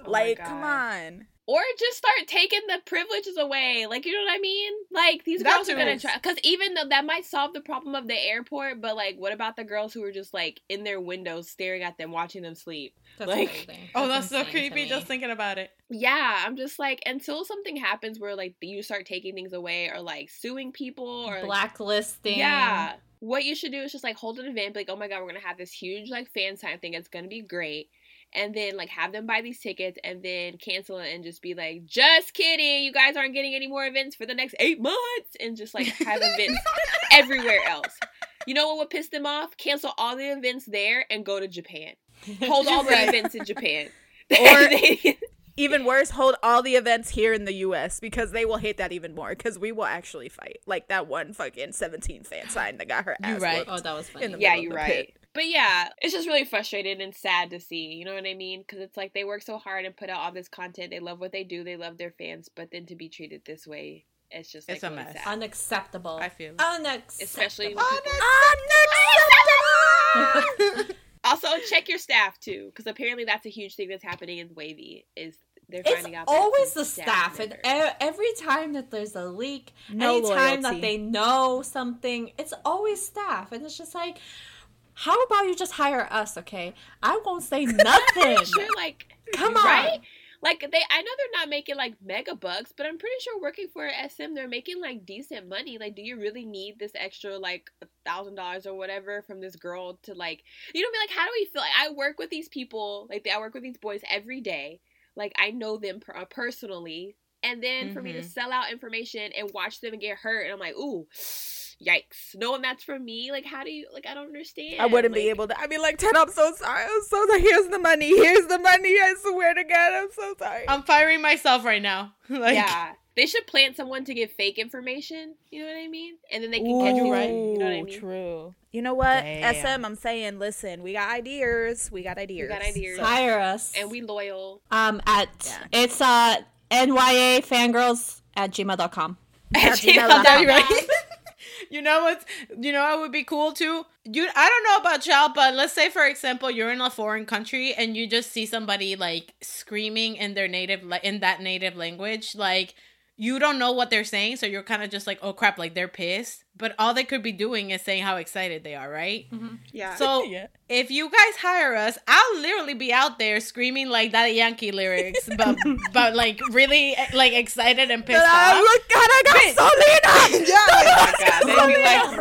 Oh like, God. come on. Or just start taking the privileges away. Like, you know what I mean? Like, these That girls are gonna try. Because even though that might solve the problem of the airport, but like, what about the girls who are just like in their windows staring at them, watching them sleep? That's Like- crazy. Oh, that's so creepy just thinking about it. Yeah, I'm just like, until something happens where like you start taking things away or like suing people or like, blacklisting. yeah. What you should do is just like hold an event, like, oh my god, we're gonna have this huge like fan sign thing. It's gonna be great. And then like have them buy these tickets and then cancel it and just be like, just kidding, you guys aren't getting any more events for the next eight months and just like have events everywhere else. You know what would piss them off? Cancel all the events there and go to Japan. Hold all the events in Japan. Or- Even worse, hold all the events here in the US because they will hate that even more because we will actually fight. Like that one fucking 17 fan sign that got her ass. You ass right. Oh, that was funny. yeah, you're right. pit. But yeah, it's just really frustrating and sad to see. You know what I mean? Because it's like they work so hard and put out all this content. They love what they do. They love their fans. But then to be treated this way, it's just like It's a really mess. sad. Unacceptable. I feel. Unacceptable. Especially when Oh, Unacceptable! also check your staff too, because apparently that's a huge thing that's happening in WayV. Is they're It's finding out that always the staff, and e- every time that there's a leak, No anytime that they know something, it's always staff, and it's just like, how about you just hire us, okay? I won't say nothing. sure, like Come on right? on. like they I know they're not making like mega bucks, but I'm pretty sure working for SM they're making like decent money. Like, do you really need this extra like a thousand dollars or whatever from this girl to like you know be like how do we feel? Like, I work with these people, like I work with these boys every day. Like I know them per- uh, personally, and then for me to Mhm. sell out information and watch them get hurt, and I'm like, ooh. Yikes! Knowing that's for me, like, how do you like? I don't understand. I wouldn't be able to. I'd be like, Ted, I'm so sorry. I'm so sorry. Here's the money. Here's the money. I swear to God, I'm so sorry. I'm firing myself right now. like, yeah, they should plant someone to give fake information. You know what I mean? And then they can catch you right. You know what I mean? True. You know what? Damn. SM, I'm saying, listen, we got ideas. We got ideas. We got ideas. So- Hire us. And we loyal. um at Yeah. it's uh nya fangirls at gmail.com. At Gmail gmail.com. dot com. right? you know what? You know what would be cool too. You, I don't know about y'all, but let's say for example, you're in a foreign country and you just see somebody like screaming in their native, in that native language, like you don't know what they're saying, so you're kind of just like, oh crap, like they're pissed, but all they could be doing is saying how excited they are, right? Yeah. So Yeah. if you guys hire us, I'll literally be out there screaming like that Yankee lyrics, but but like really like excited and pissed off. look God, I got Solina. oh my god, they'd be like,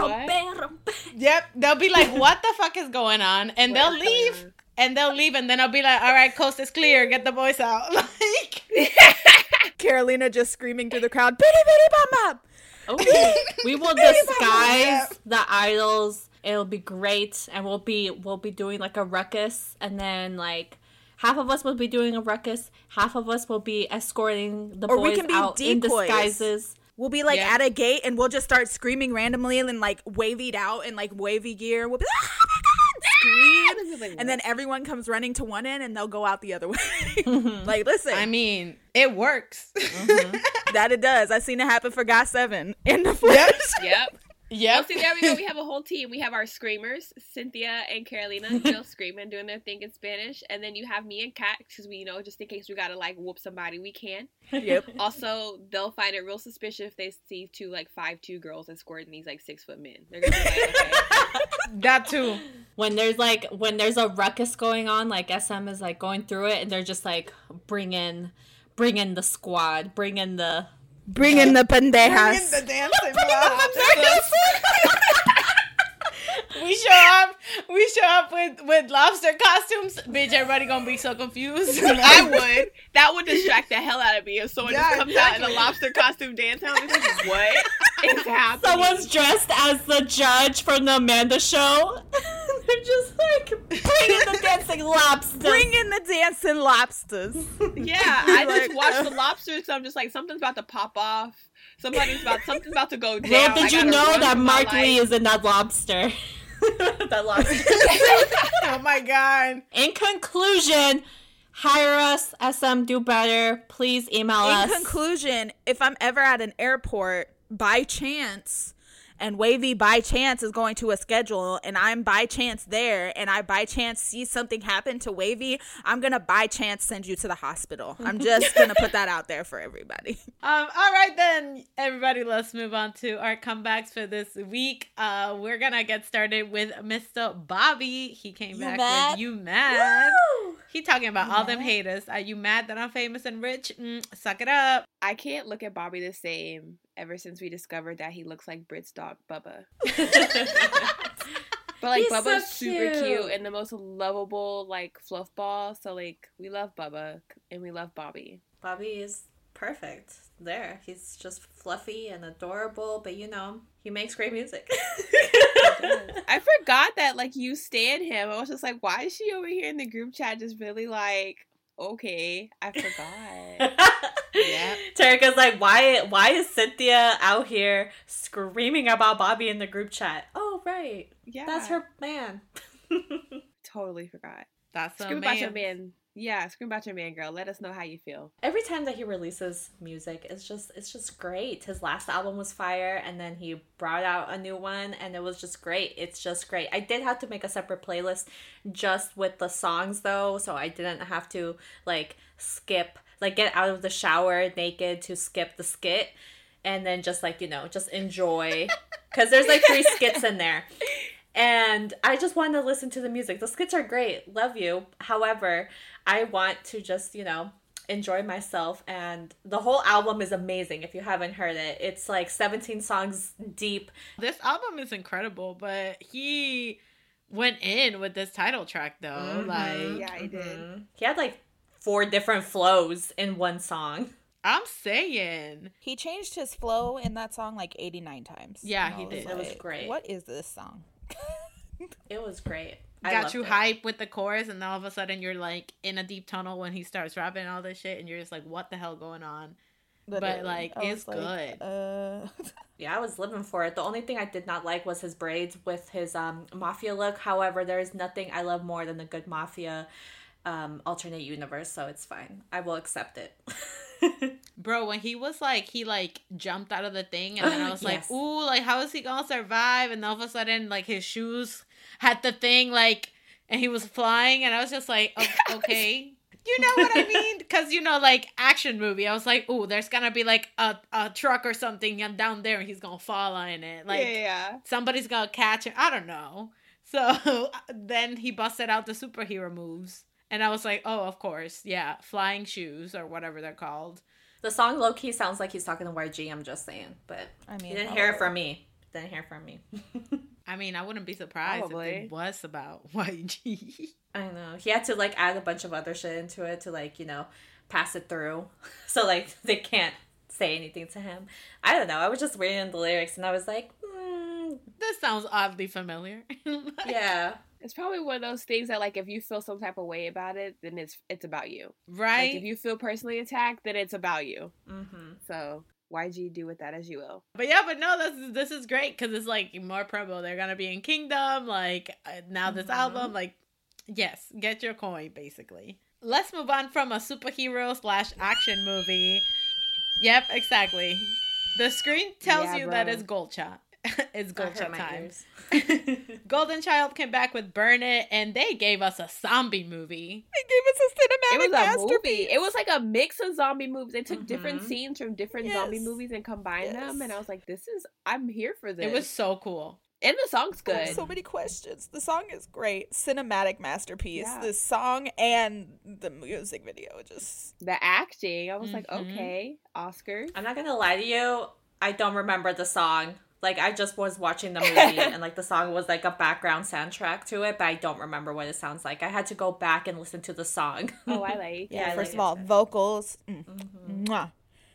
what? Yep, they'll be like, "What the fuck is going on?" And What they'll leave, on? and they'll leave, and then I'll be like, "All right, coast is clear. Get the boys out." Like, Carolina just screaming through the crowd, bidi bidi bom bom. Oh, okay. we will disguise the idols. It'll be great, and we'll be we'll be doing like a ruckus, and then like half of us will be doing a ruckus, half of us will be escorting the Or we boys can be out in decoys. disguises. We'll be like Yeah. at a gate and we'll just start screaming randomly and then like wavied out in like WayV gear. We'll be like, ah, my god, scream. Like, And then everyone comes running to one end and they'll go out the other way. Mm-hmm. like, listen, I mean, it works. Mm-hmm. that it does. I've seen it happen for GOT7 in the flesh. Yep. Well, yep. see, there we go. We have a whole team. We have our screamers, Cynthia and Carolina, you know, screaming, doing their thing in Spanish. And then you have me and Kat, because we, you know, just in case we gotta like whoop somebody, we can. yep. Also, they'll find it real suspicious if they see two like five two girls escorting these like six foot men. They're gonna be like, okay. That too. when there's like when there's a ruckus going on like sm is like going through it and they're just like bring in bring in the squad bring in the Bring in the pendejas. Bring in the dancing lobsters. we show up. We show up with with lobster costumes. Bitch, everybody gonna be so confused. I would. That would distract the hell out of me if someone Yeah, just comes out in a lobster costume dance. I'm just like, what is happening? someone's dressed as the judge from the amanda show they're just like bring in the dancing lobsters Bring in the dancing lobsters. Yeah, I just Like, watched uh, the lobsters. So I'm just like, something's about to pop off. Somebody's about something's about to go down. Well, did you know that Mark Lee is in that lobster? that lobster. oh my god. in conclusion, hire us, SM Do Better. Please email In us. In conclusion, if I'm ever at an airport by chance and WayV by chance is going to a schedule and I'm by chance there and I by chance see something happen to WayV, I'm going to by chance send you to the hospital. I'm just going to put that out there for everybody. Um, all right then, everybody, let's move on to our comebacks for this week. Uh, we're gonna get started with Mr. Bobby. He came You back mad? with "You Mad." He talking about all them haters. Are you mad that I'm famous and rich? Mm, suck it up. I can't look at Bobby the same ever since we discovered that he looks like Brit's dog Bubba. But like He's so Bubba's super cute. cute and the most lovable like fluff ball. So like we love Bubba and we love Bobby. Bobby is perfect there. He's just fluffy and adorable, but you know, he makes great music. I forgot that like you stand him. I was just like, why is she over here in the group chat just really like okay, I forgot. yeah. Tarika's like, why why is Cynthia out here screaming about Bobby in the group chat? Oh right. yeah. That's her man. totally forgot. That's a Scream about your man. Yeah, scream about your man, girl. Let us know how you feel. Every time that he releases music, it's just it's just great. His last album was fire, and then he brought out a new one, and it was just great. It's just great. I did have to make a separate playlist just with the songs though, so I didn't have to like skip like get out of the shower naked to skip the skit, and then just like you know just enjoy because there's like three skits in there. And I just wanted to listen to the music. The skits are great. Love you. However, I want to just, you know, enjoy myself and the whole album is amazing if you haven't heard it. It's like 17 songs deep. This album is incredible, but he went in with this title track though. Mhm. Like Yeah, he did. Mhm. He had like four different flows in one song. I'm saying. He changed his flow in that song like 89 times. Yeah, he was did. It was great. What is this song? It was great. I got you it. hype with the chorus and then all of a sudden you're like in a deep tunnel when he starts rapping all this shit and you're just like what the hell going on Literally. like, I it's was good. Uh, Yeah, I was living for it. The only thing I did not like was his braids with his um mafia look. However, there is nothing I love more than a good mafia um alternate universe, so it's fine. I will accept it. bro when he was like he like jumped out of the thing and then i was like ooh like how is he gonna survive and all of a sudden like his shoes had the thing like and he was flying and i was just like okay you know what i mean because you know like action movie i was like ooh there's gonna be like a, a truck or something down there and he's gonna fall on it like yeah. somebody's gonna catch him. I don't know. So then he busted out the superhero moves. And I was like, oh, of course. Yeah. Flying shoes or whatever they're called. the song low key sounds like he's talking to YG, I'm just saying. But I mean, you didn't hear it from me. Didn't hear it from me. I mean, I wouldn't be surprised if it was about YG. I know. He had to like add a bunch of other shit into it to like, you know, pass it through. So like they can't say anything to him. I don't know. I was just reading the lyrics and I was like, hmm, this sounds oddly familiar. yeah. It's probably one of those things that like if you feel some type of way about it, then it's it's about you. right? Like if you feel personally attacked, then it's about you. Mm-hmm. So YG do with that as you will. But yeah, but no, this is this is great because it's like more promo. They're gonna be in Kingdom, like uh, now this Mhm. album, like yes, get your coin basically. Let's move on from a superhero slash action movie. Yep, exactly. The screen tells Yeah, you that bro. it's Golcha. it's That hurt Golcha time. Golden Child came back with Burn It, and they gave us a zombie movie. They gave us a cinematic It was a masterpiece. movie. It was like a mix of zombie movies. They took different Mhm. scenes from different zombie movies and combined them, and I was like, "This is I'm here for this." It was so cool. and the song's I have good. So many questions. The song is great. Cinematic masterpiece. Yeah. The song and the music video just the acting, I was like, Mhm. "Okay, Oscars." I'm not gonna lie to you. I don't remember the song. Like I just was watching the movie and like the song was like a background soundtrack to it, but I don't remember what it sounds like. I had to go back and listen to the song. Oh, I like. Yeah, I first like of all, it. vocals. mm, Mhm. mwah.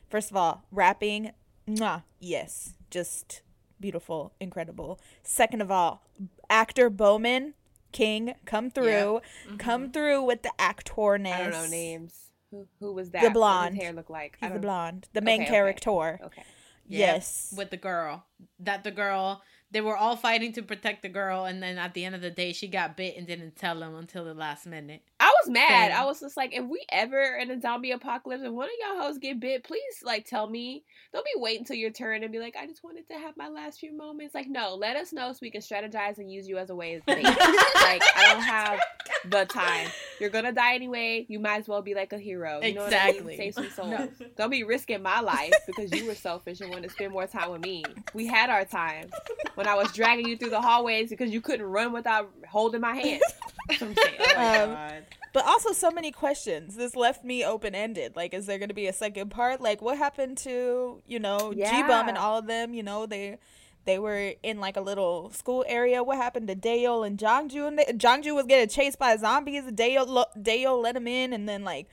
First of all, rapping. Mwah. Yes, just beautiful, incredible. Second of all, actor Bomin King come through, come through with the actorness. I don't know names. Who who was that? The What did blonde. His hair look like. He's the blonde, the main Okay, okay. character. Okay. Yep, Yes, with the girl. That the girl they were all fighting to protect the girl, and then at the end of the day, she got bit and didn't tell them until the last minute. I was mad. I was just like, if we ever in a zombie apocalypse and one of y'all hoes get bit, please like tell me. Don't be waiting till your turn and be like, I just wanted to have my last few moments. Like, no, let us know so we can strategize and use you as a way of bait. like, I don't have the time. You're gonna die anyway. You might as well be like a hero. You know Exactly. what I mean? Save some souls. No. Don't be risking my life because you were selfish and wanted to spend more time with me. We had our time when I was dragging you through the hallways because you couldn't run without holding my hand. That's what I'm saying. Oh my Um, but also so many questions. This left me open ended. Like, is there going to be a second part? Like, what happened to you know Jibeom and all of them? You know they. They were in like a little school area. What happened to Dayo and Jongju? And they, Jongju was getting chased by zombies. Dayo, lo- let him in, and then like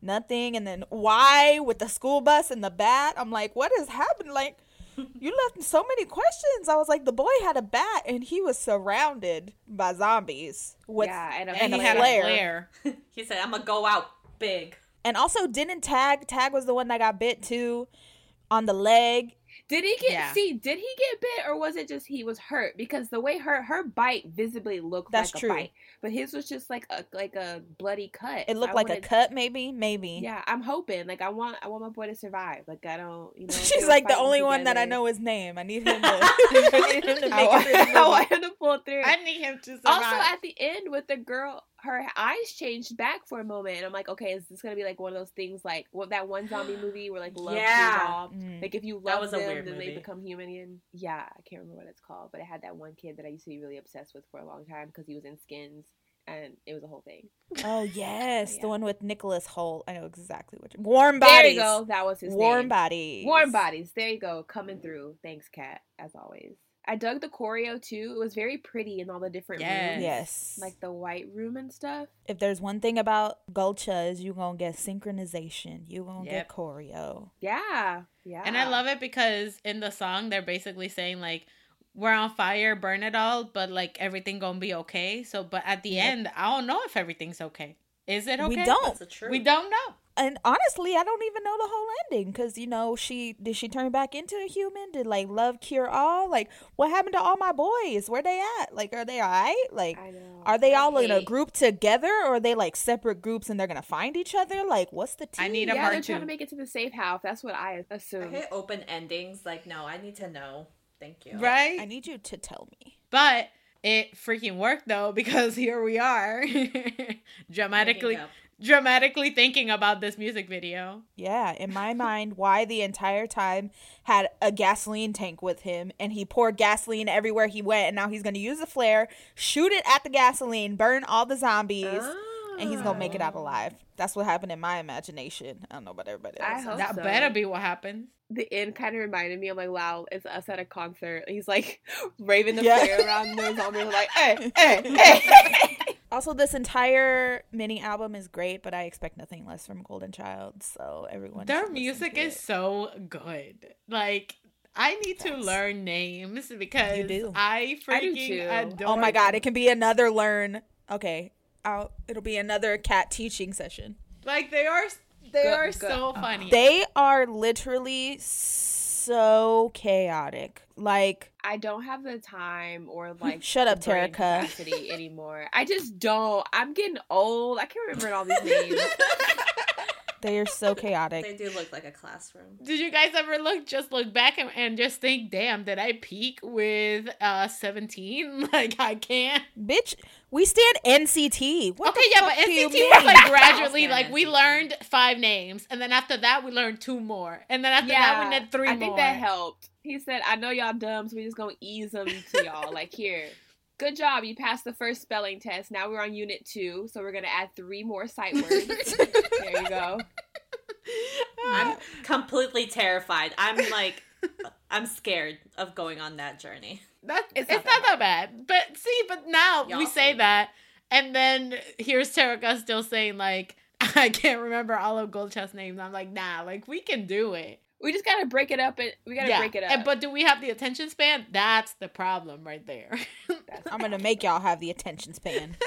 nothing. And then why with the school bus and the bat? I'm like, what is happening? Like, you left so many questions. I was like, the boy had a bat, and he was surrounded by zombies. With, yeah, and, a And, And he a had flare. a flare. He said, "I'm gonna go out big." And also, didn't Tag Tag was the one that got bit too on the leg? Did he get Yeah. see? Did he get bit, or was it just he was hurt? Because the way her her bite visibly looked That's like true. a bite, but his was just like a like a bloody cut. It looked I like a cut, maybe, maybe. Yeah, I'm hoping. Like I want I want my boy to survive. Like I don't, you know. She's like the fighting only one that I know his name. I need him to, I need him to I want, it through the I movie. want him to pull through. I need him to survive. also, at the end with the girl, her eyes changed back for a moment, and I'm like, okay, is this gonna be like one of those things like what that one zombie movie where like love Yeah. Mm. Like if you love them, then they become human again. Yeah, I can't remember what it's called, but it had that one kid that I used to be really obsessed with for a long time because he was in Skins and it was a whole thing. Oh yes, Yeah. the one with Nicholas Hoult. I know exactly what. You're... Warm bodies. There you go. That was his Warm name. bodies. Warm bodies. There you go. Coming through. Thanks, Kat, as always. I dug the choreo too. It was very pretty in all the different Yes. rooms. Yes. Like the white room and stuff. if there's one thing about Golcha is you gonna get synchronization. You gonna Yep. get choreo. Yeah. Yeah. And I love it because in the song they're basically saying like we're on fire, burn it all, but like everything gonna be okay. So, but at the Yep. end, I don't know if everything's okay. Is it okay? We don't. That's the truth. We don't know. And honestly, I don't even know the whole ending because you know she did she turn back into a human? Did like love cure all? Like what happened to all my boys? Where they at? Like are they alright? Like I know. are they I all in a group together or are they like separate groups and they're gonna find each other? Like what's the tea? I need a Yeah, part they're two. trying to make it to the safe house. That's what I I assumed. hate open endings. Like, no, I need to know. Thank you. Right? I need you to tell me. But it freaking worked though because here we are, dramatically, Making up. Dramatically thinking about this music video. Yeah, in my mind, why the entire time had a gasoline tank with him and he poured gasoline everywhere he went and now he's gonna use the flare, shoot it at the gasoline, burn all the zombies, and he's gonna make it out alive. That's what happened in my imagination. I don't know about everybody I else. hope that so. better be what happens. The end kind of reminded me I'm like, wow, it's us at a concert. He's like raving the Yeah. flare around the zombies, like, hey, hey, hey. Also, this entire mini album is great, but I expect nothing less from Golden Child. So everyone, Their music is it. so good. Like I need to learn names because do. I I do freaking too. adore. Oh my god, it can be another learn. Okay, I'll, it'll be another cat teaching session. Like they are, they Good, are good. so funny. They are literally so chaotic. Like, I don't have the time or like Shut up, Terica. anymore. I just don't. I'm getting old. I can't remember all these names. They are so chaotic. They do look like a classroom. Did you guys ever look just look back and, and just think, damn, did I peak with uh 17? Like I can't. Bitch, we stand NCT. What okay, yeah, but NCT was like gradually I'll like stand we learned five names, and then after that we learned two more, and then after that we did three I more. think that helped. He said, "I know y'all dumb, so we just gonna ease them to y'all. like here, good job, you passed the first spelling test. Now we're on unit two, so we're gonna add three more sight words. there you go. I'm completely terrified. I'm like, I'm scared of going on that journey. That It's it's, not not, that that bad. But see, but now Y'all we say say that. that, and then here's Terika still saying like I can't remember all of Golcha's names. I'm like, nah, like we can do it. We just gotta break it up. And we gotta break it up. And, but do we have the attention span? That's the problem right there. I'm gonna make y'all have the attention span.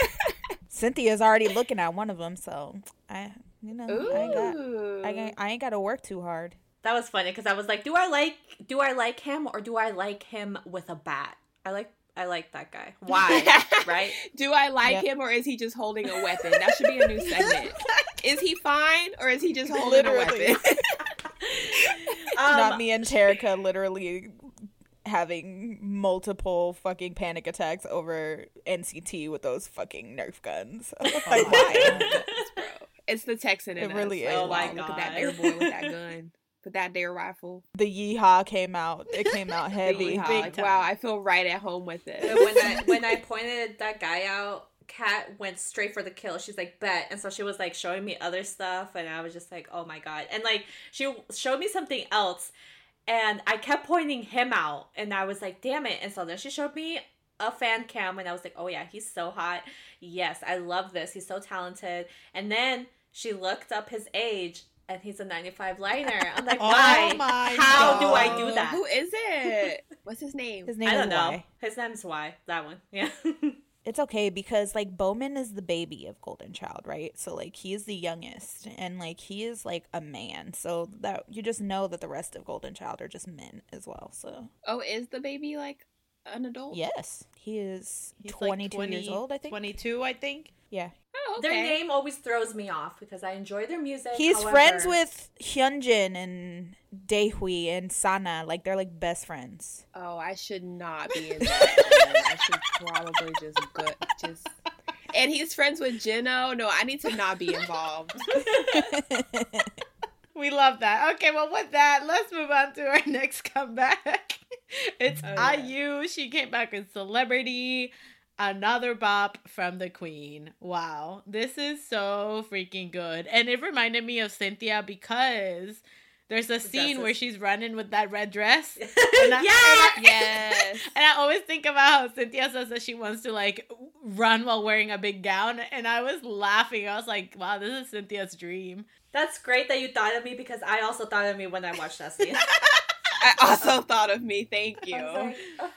Cynthia's already looking at one of them, so I, you know, I ain't got, Ooh. I, ain't- I ain't got to work too hard. That was funny because I was like, do I like, do I like him or do I like him with a bat? I like, I like that guy. Why? right? Do I like Yep. him or is he just holding a weapon? That should be a new segment. is he fine or is he just holding Literally. a weapon? Not Um, me and Terica literally having multiple fucking panic attacks over NCT with those fucking Nerf guns. like, why? Bro, it's the Texan in It us. really Like, is. Oh my wow, Look at that God. dare boy with that gun. With that dare rifle. The yeehaw came out. It came out heavy. Big wow, I feel right at home with But it. when I when I pointed that guy out, Kat went straight for the kill. She's like, bet. And so she was like showing me other stuff, and I was just like, oh my god. And like she showed me something else, and I kept pointing him out, and I was like, damn it. And so then she showed me a fan cam, and I was like, oh yeah, he's so hot. Yes, I love this. He's so talented. And then she looked up his age. And he's a 95 liner. I'm like, Oh why? my How do I do that? Who is it? What's his name? His name I don't know. Y. His name's Y. That one. Yeah. It's okay because like Bomin is the baby of Golden Child, right? So like he is the youngest and like he is like a man. So that you just know that the rest of Golden Child are just men as well. So Oh, is the baby like an adult? yes, he is He's like 22 years old, I think. 22, I think. Yeah. Oh, okay. Their name always throws me off because I enjoy their music. He's however- friends with Hyunjin and Daehwi and Sana. Like they're like best friends. Oh, I should not be in that. I should probably just go, just. And he's friends with Jeno. No, I need to not be involved. We love that. Okay, well, with that, let's move on to our next comeback. it's Oh, yeah. IU. She came back as celebrity. Another bop from the queen. Wow. This is so freaking good. And it reminded me of Cynthia because there's a scene where she's running with that red dress. yeah. And I- and I- Yes. And I always think about how Cynthia says that she wants to like run while wearing a big gown. And I was laughing. I was like, wow, this is Cynthia's dream. That's great that you thought of me because I also thought of me when I watched that scene. I also thought of me. Thank you. I was like, "Ugh."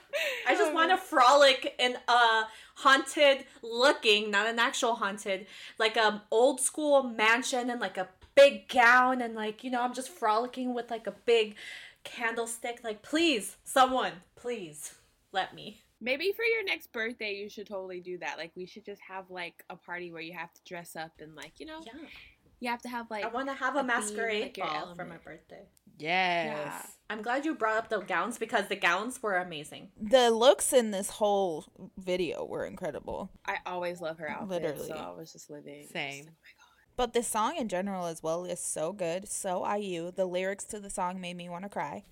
I just oh, want to frolic in a haunted looking, not an actual haunted, like a old school mansion and like a big gown and like, you know, I'm just frolicking with like a big candlestick. Like, please, someone, please let me. Maybe for your next birthday, you should totally do that. Like, we should just have like a party where you have to dress up and like, you know, Yeah. you have to have like. I want to have a a theme, masquerade like ball for my birthday. Yes. Yeah. I'm glad you brought up the gowns because the gowns were amazing. The looks in this whole video were incredible. I always love her outfit, Literally. so I was just living. just Same. like, oh But the song in general as well is so good. So IU. The lyrics to the song made me want to cry.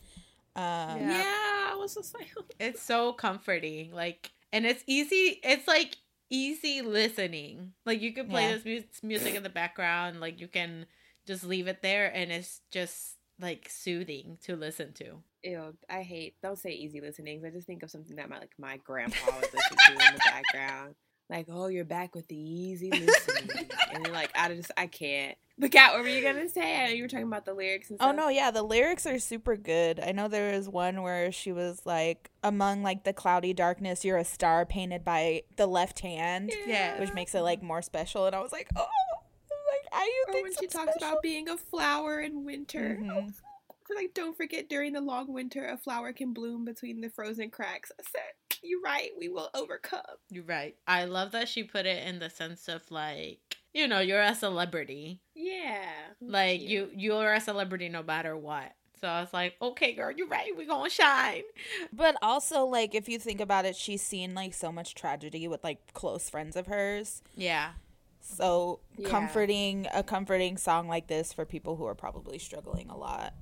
Um, my God. Yeah, I was just like, It's so comforting. Like, and it's easy. It's like easy listening. Like, you can play Yeah. this mu- music in the background. Like, you can just leave it there, and it's just like soothing to listen to. ew. I hate. Don't say easy listenings. I just think of something that my like my grandpa was listening to in the background. Like, oh, you're back with the easy listening, and then like I just, I can't. But Kat, what were you gonna say? I know you were talking about the lyrics and oh, stuff. Oh no, yeah, the lyrics are super good. I know there was one where she was like, "Among like the cloudy darkness, you're a star painted by the left hand," Yeah. which makes it like more special. And I was like, "Oh, I you Or think when so she talks special? about being a flower in winter. Mhm. Like, don't forget during the long winter, a flower can bloom between the frozen cracks. I said, You're right, we will overcome. You're right. I love that she put it in the sense of like, you know, you're a celebrity. Yeah. Like you, you're a celebrity no matter what. So I was like, okay, girl, you're right. We're gonna shine. But also, like, if you think about it, she's seen like so much tragedy with like close friends of hers. Yeah. So Yeah. comforting a comforting song like this for people who are probably struggling a lot.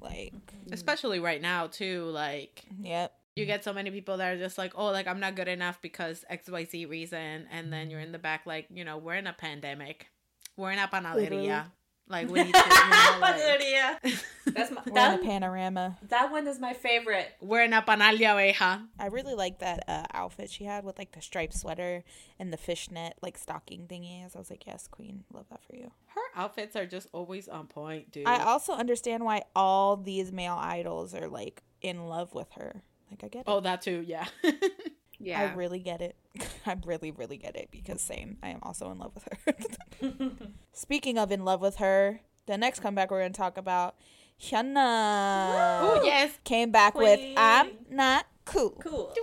Like, mm-hmm. Especially right now too. Like yep. you get so many people that are just like, oh, like I'm not good enough because X Y Z reason, and then you're in the back like, you know, we're in a pandemic, we're in a panaderia. Like we need to, you know, like, Panaderia. That's my, We're in that, a panorama. that one is my favorite. we're in a panalia oveja. I really like that uh, outfit she had with like the striped sweater and the fishnet like stocking thingies. I was like, yes, queen, love that for you. Her outfits are just always on point, dude. I also understand why all these male idols are like in love with her. Like I get it. oh, that too. Yeah. Yeah. I really get it. I really, really get it because same. I am also in love with her. Speaking of in love with her, the next comeback we're gonna talk about, Hyuna. oh yes. Came back with I'm not cool. Cool.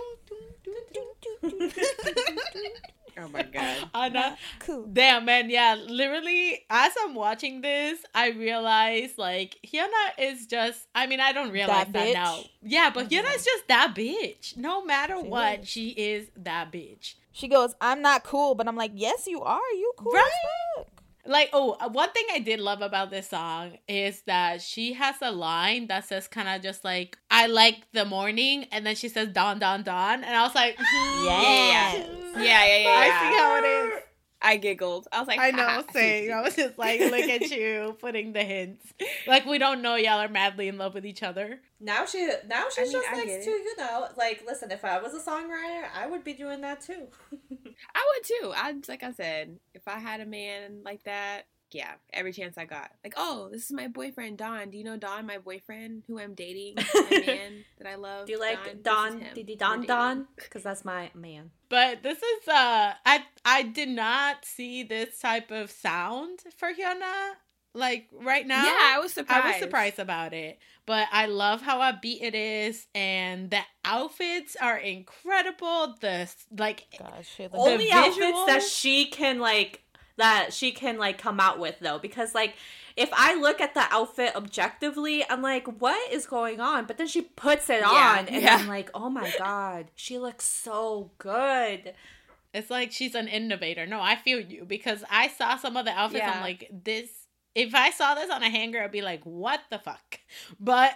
Oh my god. Anna. Cool. Damn, man. Yeah, literally, as I'm watching this, I realize like Hyuna is just. I mean, I don't realize that, bitch? now. Yeah, but oh Hyuna is just that bitch. No matter She what, is. she is that bitch. She goes, I'm not cool, but I'm like, yes, you are. You cool Right? As fuck. Like, oh, uh, one thing I did love about this song is that she has a line that says kind of just like, I like the morning, and then she says dawn, dawn, dawn. And I was like, Yes. Yeah, yeah, yeah. I yeah. see how it is. I giggled. I was like, I know, ha, same. I was just like, look at you putting the hints. Like, we don't know y'all are madly in love with each other. Now she now she's mean, just I likes to you know like listen if I was a songwriter I would be doing that too. I would too. I like I said, if I had a man like that, yeah, every chance I got. Like, oh, this is my boyfriend Dawn. Do you know Dawn, my boyfriend who I'm dating, my man that I love? Do you like This is Dawn him. Dawn. Dawn? Because that's my man. But this is uh I I did not see this type of sound for Hyuna like right now. Yeah, I was surprised. I was surprised about it. But I love how upbeat it is and the outfits are incredible. The like Gosh, she looks Only outfits that she can like that she can like come out with though because like if I look at the outfit objectively, I'm like, what is going on? But then she puts it Yeah, on, and yeah. I'm like, oh my god, she looks so good. It's like she's an innovator. No, I feel you because I saw some of the outfits. I'm like, this. If I saw this on a hanger, I'd be like, what the fuck? But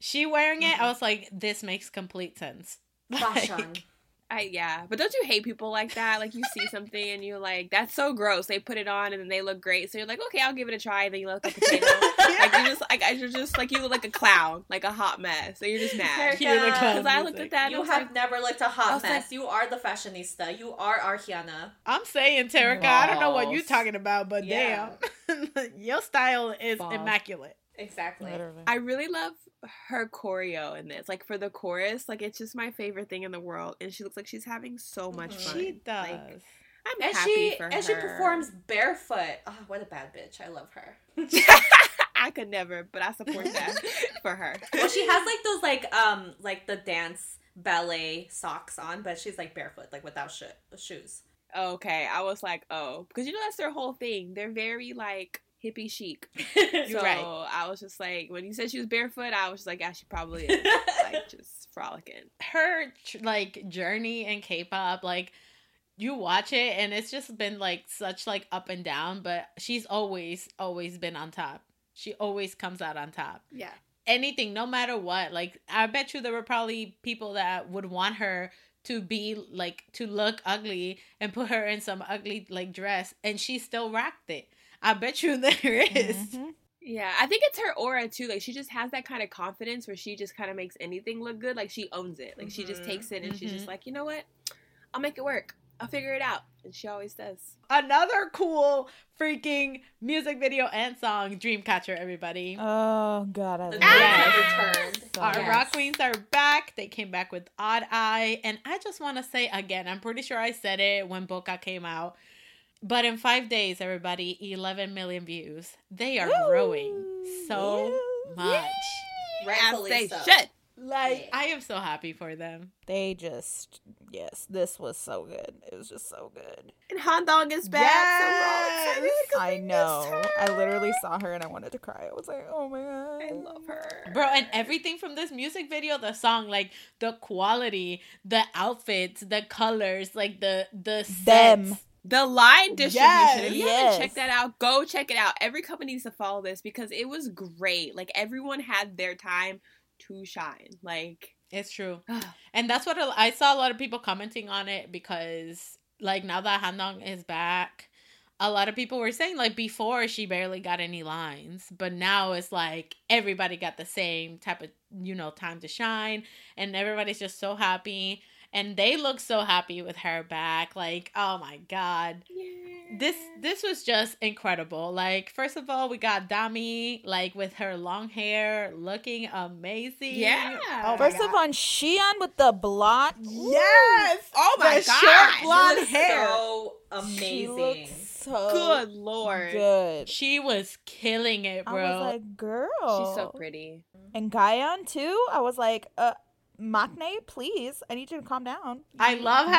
she wearing it, I mm-hmm. was like, this makes complete sense. Fashion. Like, I yeah, but don't you hate people like that? Like you see something and you're like, "That's so gross." They put it on and then they look great, so you're like, "Okay, I'll give it a try." And then you look like a potato. Like you just like you're just like you look like a clown, like a hot mess. So you're just mad. You're the clown Because I looked at that You was have like, never looked a hot mess. like- you are the fashionista. You are Arhiana. I'm saying, Terica, I don't know what you're talking about, but Yeah. damn, your style is Balls. immaculate. Exactly. Literally. I really love her choreo in this. Like for the chorus, like it's just my favorite thing in the world, and she looks like she's having so much Mhm. fun. She does. Like, I'm And happy she for and her. she performs barefoot. Oh, what a bad bitch! I love her. I could never, but I support that for her. well, she has like those like um like the dance ballet socks on, but she's like barefoot, like without sho- shoes. Okay, I was like, oh, because you know that's their whole thing. They're very like hippie chic. So right. I was just like, when you said she was barefoot, I was just like, yeah, she probably is like just frolicking. her like journey in K-pop, like you watch it and it's just been like such like up and down, but she's always always been on top. She always comes out on top. Yeah. Anything, no matter what. Like I bet you there were probably people that would want her to be like to look ugly and put her in some ugly like dress and she still rocked it. I bet you there is. Mhm. Yeah, I think it's her aura too. Like she just has that kind of confidence where she just kind of makes anything look good. Like she owns it. Like she just Mhm. takes it and she's just Mhm. like, you know what? I'll make it work. I'll figure it out. And she always does. Another cool freaking music video and song, Dreamcatcher, everybody. Oh god, I love dreams Yes. it. returned. Our Yes. rock queens are back. They came back with Odd Eye. And I just want to say again, I'm pretty sure I said it when Boca came out. But in five days, everybody, 11 million views. They are growing so Yes. much. Rightfully As they so. should. Like, I am so happy for them. They just yes, this was so good. It was just so good. And Handong is back. So we're all excited 'cause I know. I literally saw her and I wanted to cry. I was like, oh my god. I love her. Bro, and everything from this music video, the song, like the quality, the outfits, the colors, like the the Them. The line distribution. Yes, if you yes. haven't checked that out, go check it out. Every company needs to follow this because it was great. Like everyone had their time to shine. Like It's true. And that's what I I saw a lot of people commenting on it because, like, now that Handong is back, a lot of people were saying, like, before she barely got any lines, but now it's like everybody got the same type of, you know, time to shine, and everybody's just so happy. And they look so happy with her back. Like, oh my God this this was just incredible. Like first of all, we got Dami like with her long hair looking amazing. Yeah. Oh First God. of all, Siyeon with the blonde. yes. Oh my the God. short blonde She hair. So She amazing. looks so Good lord. good. She was killing it, I bro. was like, girl. She's so pretty. And Gahyeon too. I was like, uh, Maknae, please. I need you to calm down. I love her.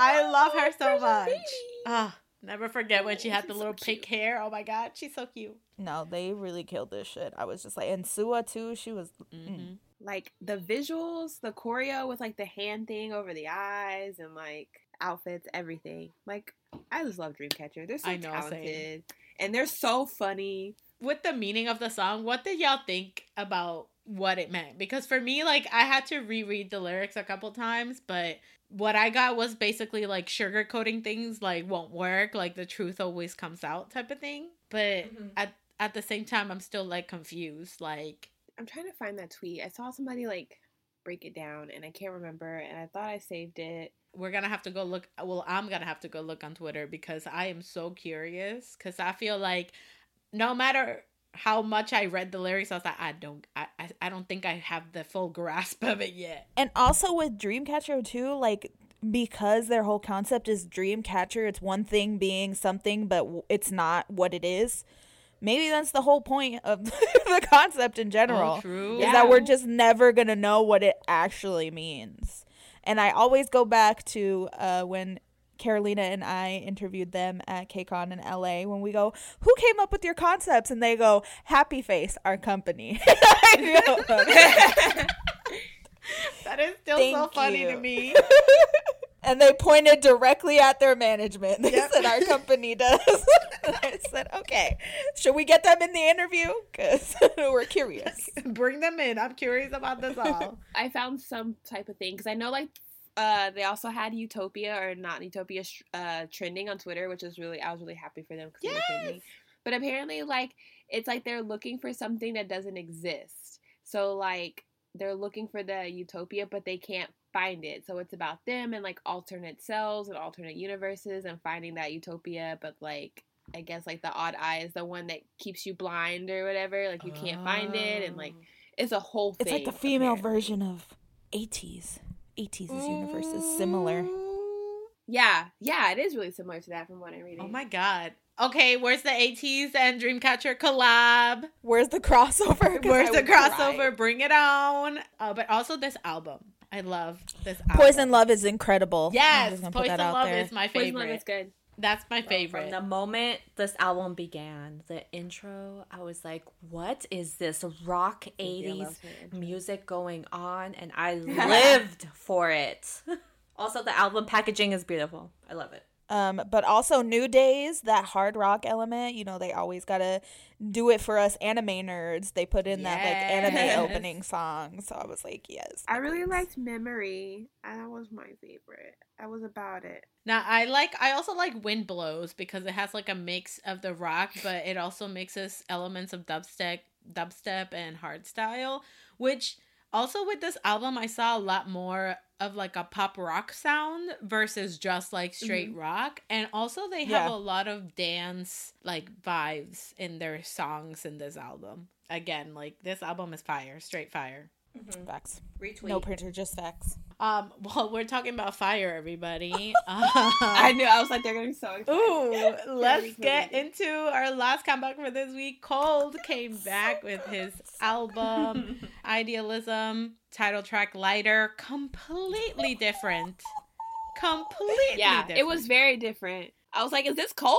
I, love her so much. baby. Ah, never forget when she had She's the so little cute. pink hair. Oh my god, she's so cute. No, they really killed this shit. I was just like, and Sua too. She was. Mhm. Like the visuals, the choreo with like the hand thing over the eyes and like outfits, everything. Like I just love Dreamcatcher. They're so I know, same. talented. And they're so funny. With the meaning of the song, what did y'all think about what it meant? Because for me, like I had to reread the lyrics a couple times, but what I got was basically like sugarcoating things like won't work, like the truth always comes out type of thing. But Mhm. at at the same time I'm still like confused. Like I'm trying to find that tweet. I saw somebody like break it down and I can't remember and I thought I saved it. we're gonna have to go look well, I'm gonna have to go look on Twitter because I am so curious. Cause I feel like no matter how much I read the lyrics, I was like, I don't I, I, I don't think I have the full grasp of it yet. And also with Dreamcatcher too, like because their whole concept is Dreamcatcher, it's one thing being something, but it's not what it is. Maybe that's the whole point of the concept in general. Oh, true. is Yeah. that we're just never gonna know what it actually means. And I always go back to uh, when Carolina and I interviewed them at KCON in LA when we go, Who came up with your concepts? And they go, Happy Face, our company. I go, That is still so Thank funny to me. and they pointed directly at their management. They Yep. said, Our company does. I said, Okay, should we get them in the interview? Because we're curious. Bring them in. I'm curious about this all. I found some type of thing because I know like uh, they also had Utopia or not Utopia uh, trending on Twitter, which is really I was really happy for them because they were trending. Yes. But apparently, like it's like they're looking for something that doesn't exist. So like they're looking for the Utopia, but they can't find it. So it's about them and like alternate selves and alternate universes and finding that Utopia. But like I guess like the odd eye is the one that keeps you blind or whatever. Like you can't find it and like it's a whole thing. It's like the female apparently. version of ATEEZ. ATEEZ universe is similar. Yeah, yeah, it is really similar to that from what I'm reading. Oh my god. Okay, where's the ATEEZ and Dreamcatcher collab? Where's the crossover? Where's I the would cry. crossover? Bring it on. Uh, but also this album. I love this album. Poison Love is incredible. I'm Yes, just gonna put Poison Love there. is my Poison favorite. Love is good. That's my From favorite. the moment this album began, the intro, I was like, what is this rock 80s loves her intro. music going on? And I lived for it. Also, the album packaging is beautiful. I love it. Um, but also New Days, that hard rock element, you know, they always gotta do it for us anime nerds. They put in that like anime opening song. So I was like, yes. I really liked Memory. and That was my favorite. I was about it. Now I like I also like Wind Blows because it has like a mix of the rock, but it also mixes elements of dubstep dubstep and hardstyle, which also with this album I saw a lot more of like a pop rock sound versus just like straight mm-hmm. rock. And also they have Yeah. a lot of dance like vibes in their songs in this album. Again, like this album is fire, straight fire. Facts. Retweet. No printer, just facts. Um, well, we're talking about fire, everybody. I Um, knew. I was like, they're gonna be so excited. Ooh, let's get into our last comeback for this week. Colde came back with his album Idealism, title track Lighter, completely different. Completely Yeah, different. it was very different. I was like, is this Colde?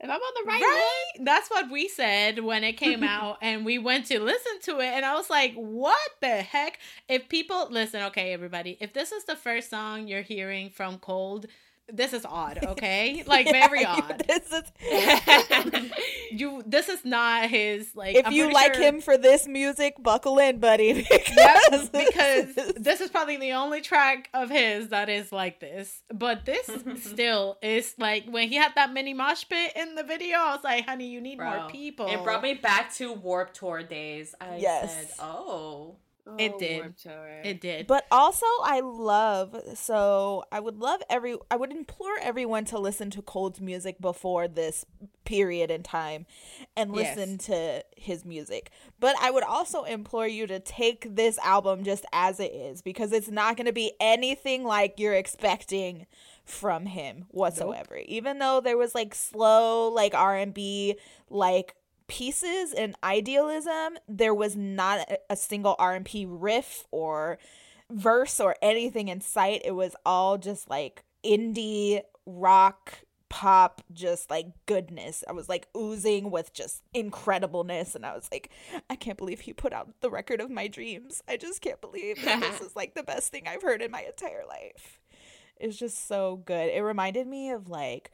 If I'm on the right, Right? That's what we said when it came out, and we went to listen to it, and I was like, what the heck? If people listen, okay, everybody, if this is the first song you're hearing from Colde, this is odd, okay? Like, very odd. This is. You, this is not his, like, if I'm you like sure- him for this music, buckle in, buddy. Yep, because this is probably the only track of his that is like this. But this still is like when he had that mini mosh pit in the video, I was like, honey, you need more people. It brought me back to Warped Tour days. I Yes. said, oh. It Oh, did. Warped It did. But also, I love so I would love every I would implore everyone to listen to Colde's music before this period in time and Yes. listen to his music. But I would also implore you to take this album just as it is because it's not going to be anything like you're expecting from him whatsoever. Even though there was like slow like R&B like pieces and idealism there was not a- single r&p riff or verse or anything in sight. It was all just like indie rock pop just like goodness. I was like oozing with just incredibleness and i was like i can't believe he put out the record of my dreams. I just can't believe that this is like the best thing i've heard in my entire life. It's just so good. It reminded me of like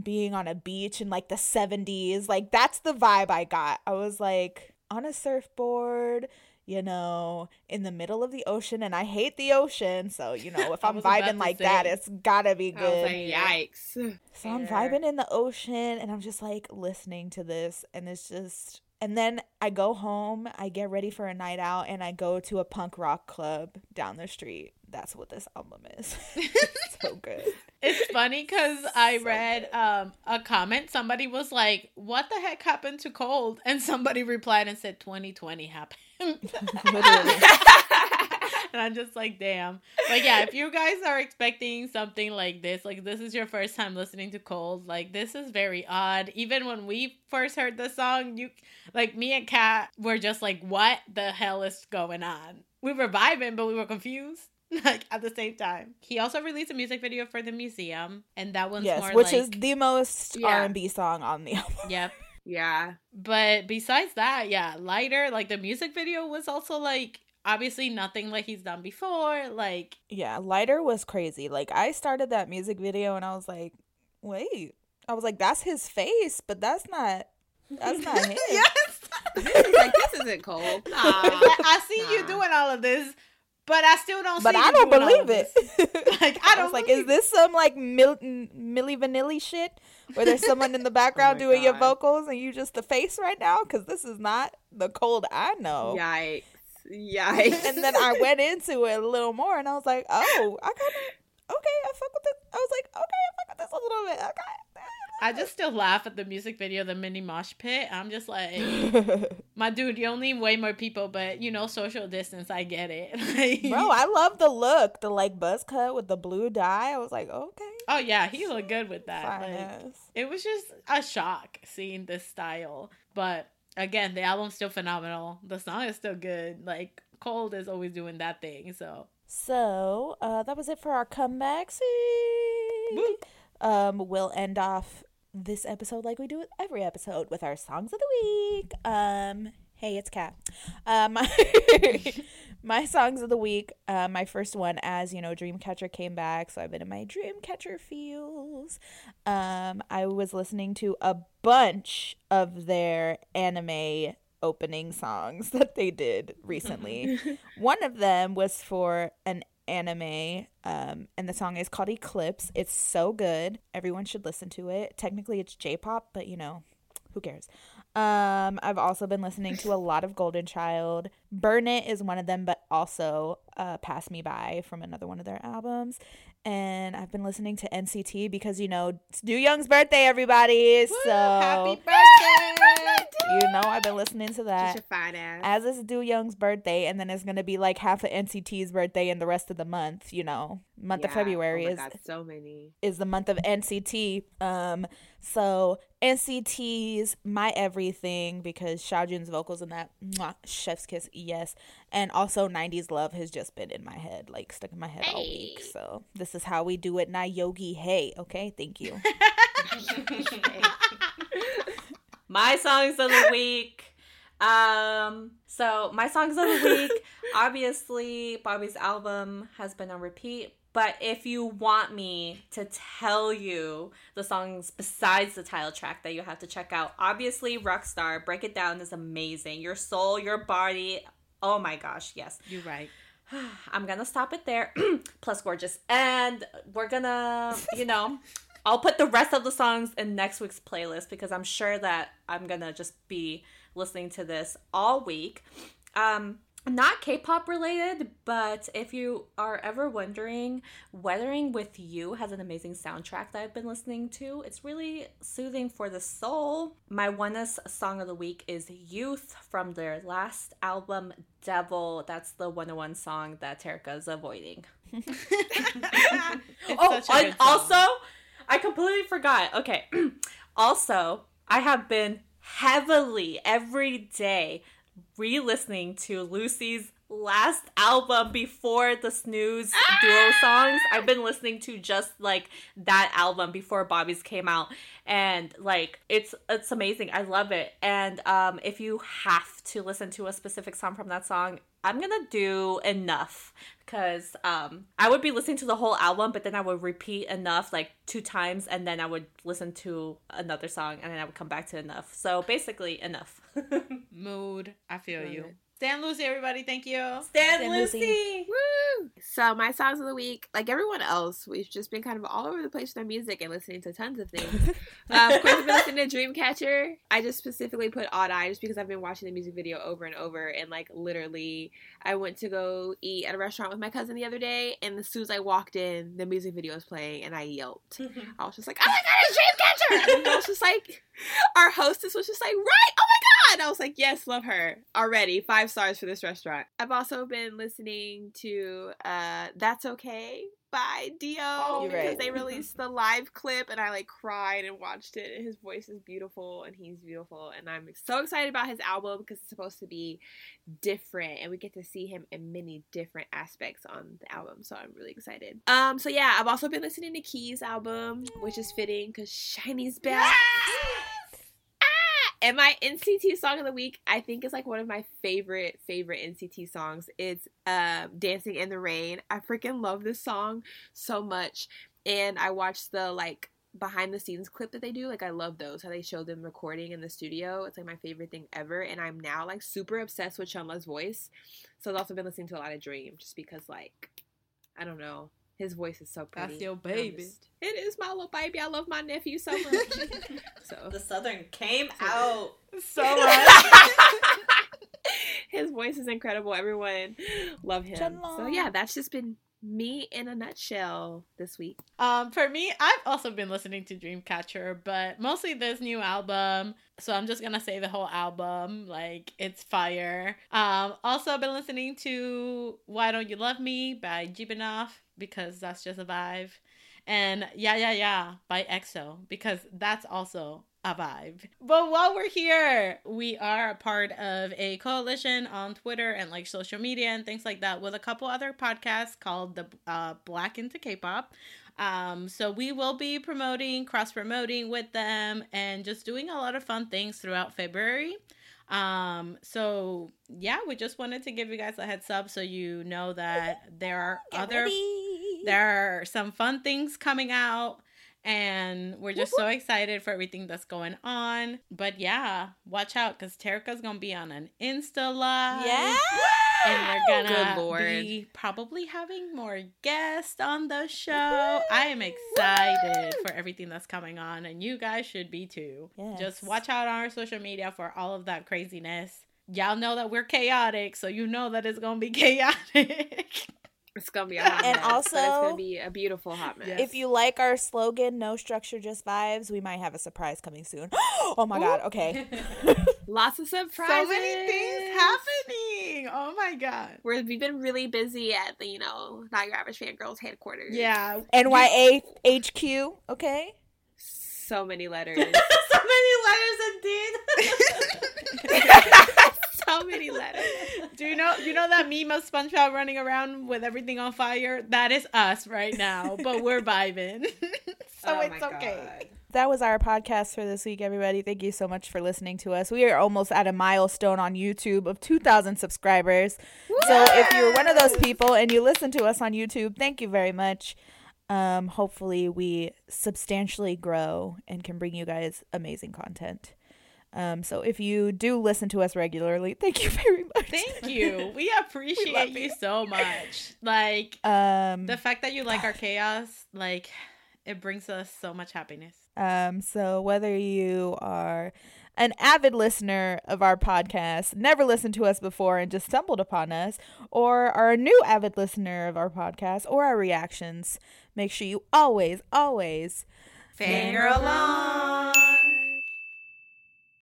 being on a beach in like the 70s. Like that's the vibe I got. I was like on a surfboard, you know, in the middle of the ocean and I hate the ocean, so you know, if I'm vibing like say. that, it's got to be I was good. like, yikes. So I'm vibing in the ocean and I'm just like listening to this and it's just and then I go home, I get ready for a night out and I go to a punk rock club down the street. That's what this album is. so good. it's funny because I So read um a comment. Somebody was like, "What the heck happened to Colde?" And somebody replied and said, "2020 happened." And I'm just like, damn. But yeah, if you guys are expecting something like this, like this is your first time listening to Colde, like this is very odd. Even when we first heard the song, you like me and Kat were just like, what the hell is going on? We were vibing, but we were confused. Like at the same time, he also released a music video for the museum, and that one's yes, more which like, is the most Yeah. R&B song on the album. yep. yeah. But besides that, yeah, lighter. Like the music video was also like obviously nothing like he's done before. Like Yeah, Lighter was crazy. Like I started that music video and I was like, "Wait." I was like, "That's his face, but that's not that's not him." yes. like, this isn't Colde. Nah. I see you doing all of this, but I still don't. But I don't believe it. Like, I don't was like, is this some like Mil- Milli Vanilli shit where there's someone in the background oh my doing your vocals and you just the face right now? Because this is not the Colde I know. Yikes. Yikes. And then I went into it a little more and I was like, oh, I kind of okay. I fuck with this. I was like, okay, I fuck with this a little bit. Okay. I just still laugh at the music video, the mini mosh pit. I'm just like, my dude, you only way more people, but you know, social distance. I get it, Like- Bro, I love the look, the like buzz cut with the blue dye. I was like, okay, oh yeah, he looked good with that. Like, it was just a shock seeing this style, but again, the album's still phenomenal. The song is still good. Like Colde is always doing that thing. So So uh, that was it for our comebacks. Um, we'll end off this episode like we do with every episode with our songs of the week. Um, hey, it's Kat. Uh, my my songs of the week. Uh, my first one, as you know, Dreamcatcher came back, so I've been in my Dreamcatcher feels. Um, I was listening to a bunch of their anime opening songs that they did recently. One of them was for an anime um and the song is called Eclipse. It's so good. Everyone should listen to it. Technically it's J-pop, but you know, who cares? Um I've also been listening to a lot of Golden Child. Burn It is one of them, but also uh Pass Me By from another one of their albums. And I've been listening to NCT because you know, it's Do Young's birthday everybody. So happy birthday! you know I've been listening to that fine ass. as it's Do Young's birthday, and then it's gonna be like half of NCT's birthday and the rest of the month. You know, month of February oh is God, so many. is the month of NCT. Um, so NCT's my everything because Xiaojun's vocals in that mwah, chef's kiss, yes, and also '90s love has just been in my head, like stuck in my head all week. So this is how we do it, not Yogi. Hey, okay, thank you. my songs of the week. Um, so my songs of the week, obviously Bobby's album has been on repeat. But if you want me to tell you the songs besides the title track that you have to check out, obviously Rockstar, Break It Down is amazing. Your soul, your body. Oh my gosh, yes. You're right. I'm gonna stop it there. Plus gorgeous. And we're gonna, you know, I'll put the rest of the songs in next week's playlist because I'm sure that I'm gonna just be listening to this all week. Um not K-pop related, but if you are ever wondering, Weathering with You has an amazing soundtrack that I've been listening to. It's really soothing for the soul. My ONEUS song of the week is Youth from their last album, Devil. That's the 101 song that Terika is avoiding. Oh, and also, I completely forgot. Okay. also, I have been heavily every day re listening to Lucy's last album before the Snooze duo songs. I've been listening to just like that album before Bobby's came out and like it's it's amazing. I love it. And um if you have to listen to a specific song from that song, I'm to do enough cuz um I would be listening to the whole album but then I would repeat enough like two times and then I would listen to another song and then I would come back to enough. So basically enough. Mood. I feel you. It. Stan Lucy, everybody. Thank you. Stan Stan Lucy. Lucy. Woo! So my songs of the week, like everyone else, we've just been kind of all over the place with our music and listening to tons of things. uh, of course, I've been listening to Dreamcatcher. I just specifically put Odd Eye just because I've been watching the music video over and over. And like literally, I went to go eat at a restaurant with my cousin the other day, and as soon as I walked in, the music video was playing, and I yelped. I was just like, "Oh my god, it's Dreamcatcher!" And I was just like, our hostess was just like, "Right, oh my god!" I was like, "Yes, love her already. Five stars for this restaurant." I've also been listening to uh, "That's Okay" by D.O You're because right. they released the live clip, and I like cried and watched it. And his voice is beautiful, and he's beautiful, and I'm so excited about his album because it's supposed to be different and we get to see him in many different aspects on the album so i'm really excited um so yeah i've also been listening to keys album which is fitting because SHINee's back Ah! And my nct song of the week i think is like one of my favorite favorite nct songs it's um dancing in the rain i freaking love this song so much and i watched the like behind the scenes clip that they do. Like I love those how they show them recording in the studio. It's like my favorite thing ever, and I'm now like super obsessed with Chenle's voice. So I've also been listening to a lot of Dream just because like I don't know. His voice is so pretty. That's your baby. just- it is my little baby. I love my nephew so much. so The Southern came out. So much. his voice is incredible. Everyone love him. So yeah, that's just been me in a nutshell this week. Um, for me, I've also been listening to Dreamcatcher, but mostly this new album. So I'm just gonna say the whole album, like it's fire. Um, also been listening to Why Don't You Love Me by Jibinoff because that's just a vibe, and Yeah Yeah Yeah by EXO because that's also a vibe. But while we're here, we are a part of a coalition on Twitter and like social media and things like that with a couple other podcasts called the uh, Black into K-pop. Um, so we will be promoting, cross promoting with them, and just doing a lot of fun things throughout February. Um, so yeah, we just wanted to give you guys a heads up so you know that there are other there are some fun things coming out and we're just so excited for everything that's going on. But yeah, watch out because Terica's gonna be on an Insta live. Yeah. And we're gonna Good Lord. be probably having more guests on the show. I am excited for everything that's coming on, and you guys should be too. Yes. Just watch out on our social media for all of that craziness. Y'all know that we're chaotic, so you know that it's gonna be chaotic. It's gonna be a hot And mess, but it's gonna be a beautiful hot mess. If you like our slogan, no structure, just vibes, we might have a surprise coming soon. oh my god, okay. Lots of surprises. so many things happening. Oh my god. We're, we've been really busy at the, you know, Not Your Average fan girls headquarters. Yeah. NYA HQ, okay? So many letters. so many letters indeed. So many letters. Do you know? You know that meme of SpongeBob running around with everything on fire? That is us right now, but we're vibing, so Oh it's okay. God. That was our podcast for this week, everybody. Thank you so much for listening to us. We are almost at a milestone on YouTube of 2,000 subscribers. So if you're one of those people and you listen to us on YouTube, thank you very much. Um, hopefully, we substantially grow and can bring you guys amazing content. Um, so if you do listen to us regularly, thank you very much. Thank you. We appreciate love you you. so much. Like Um, the fact that you like our chaos, like it brings us so much happiness. Um, so whether you are an avid listener of our podcast, never listened to us before and just stumbled upon us, or are a new avid listener of our podcast or our reactions, make sure you always, always finger on.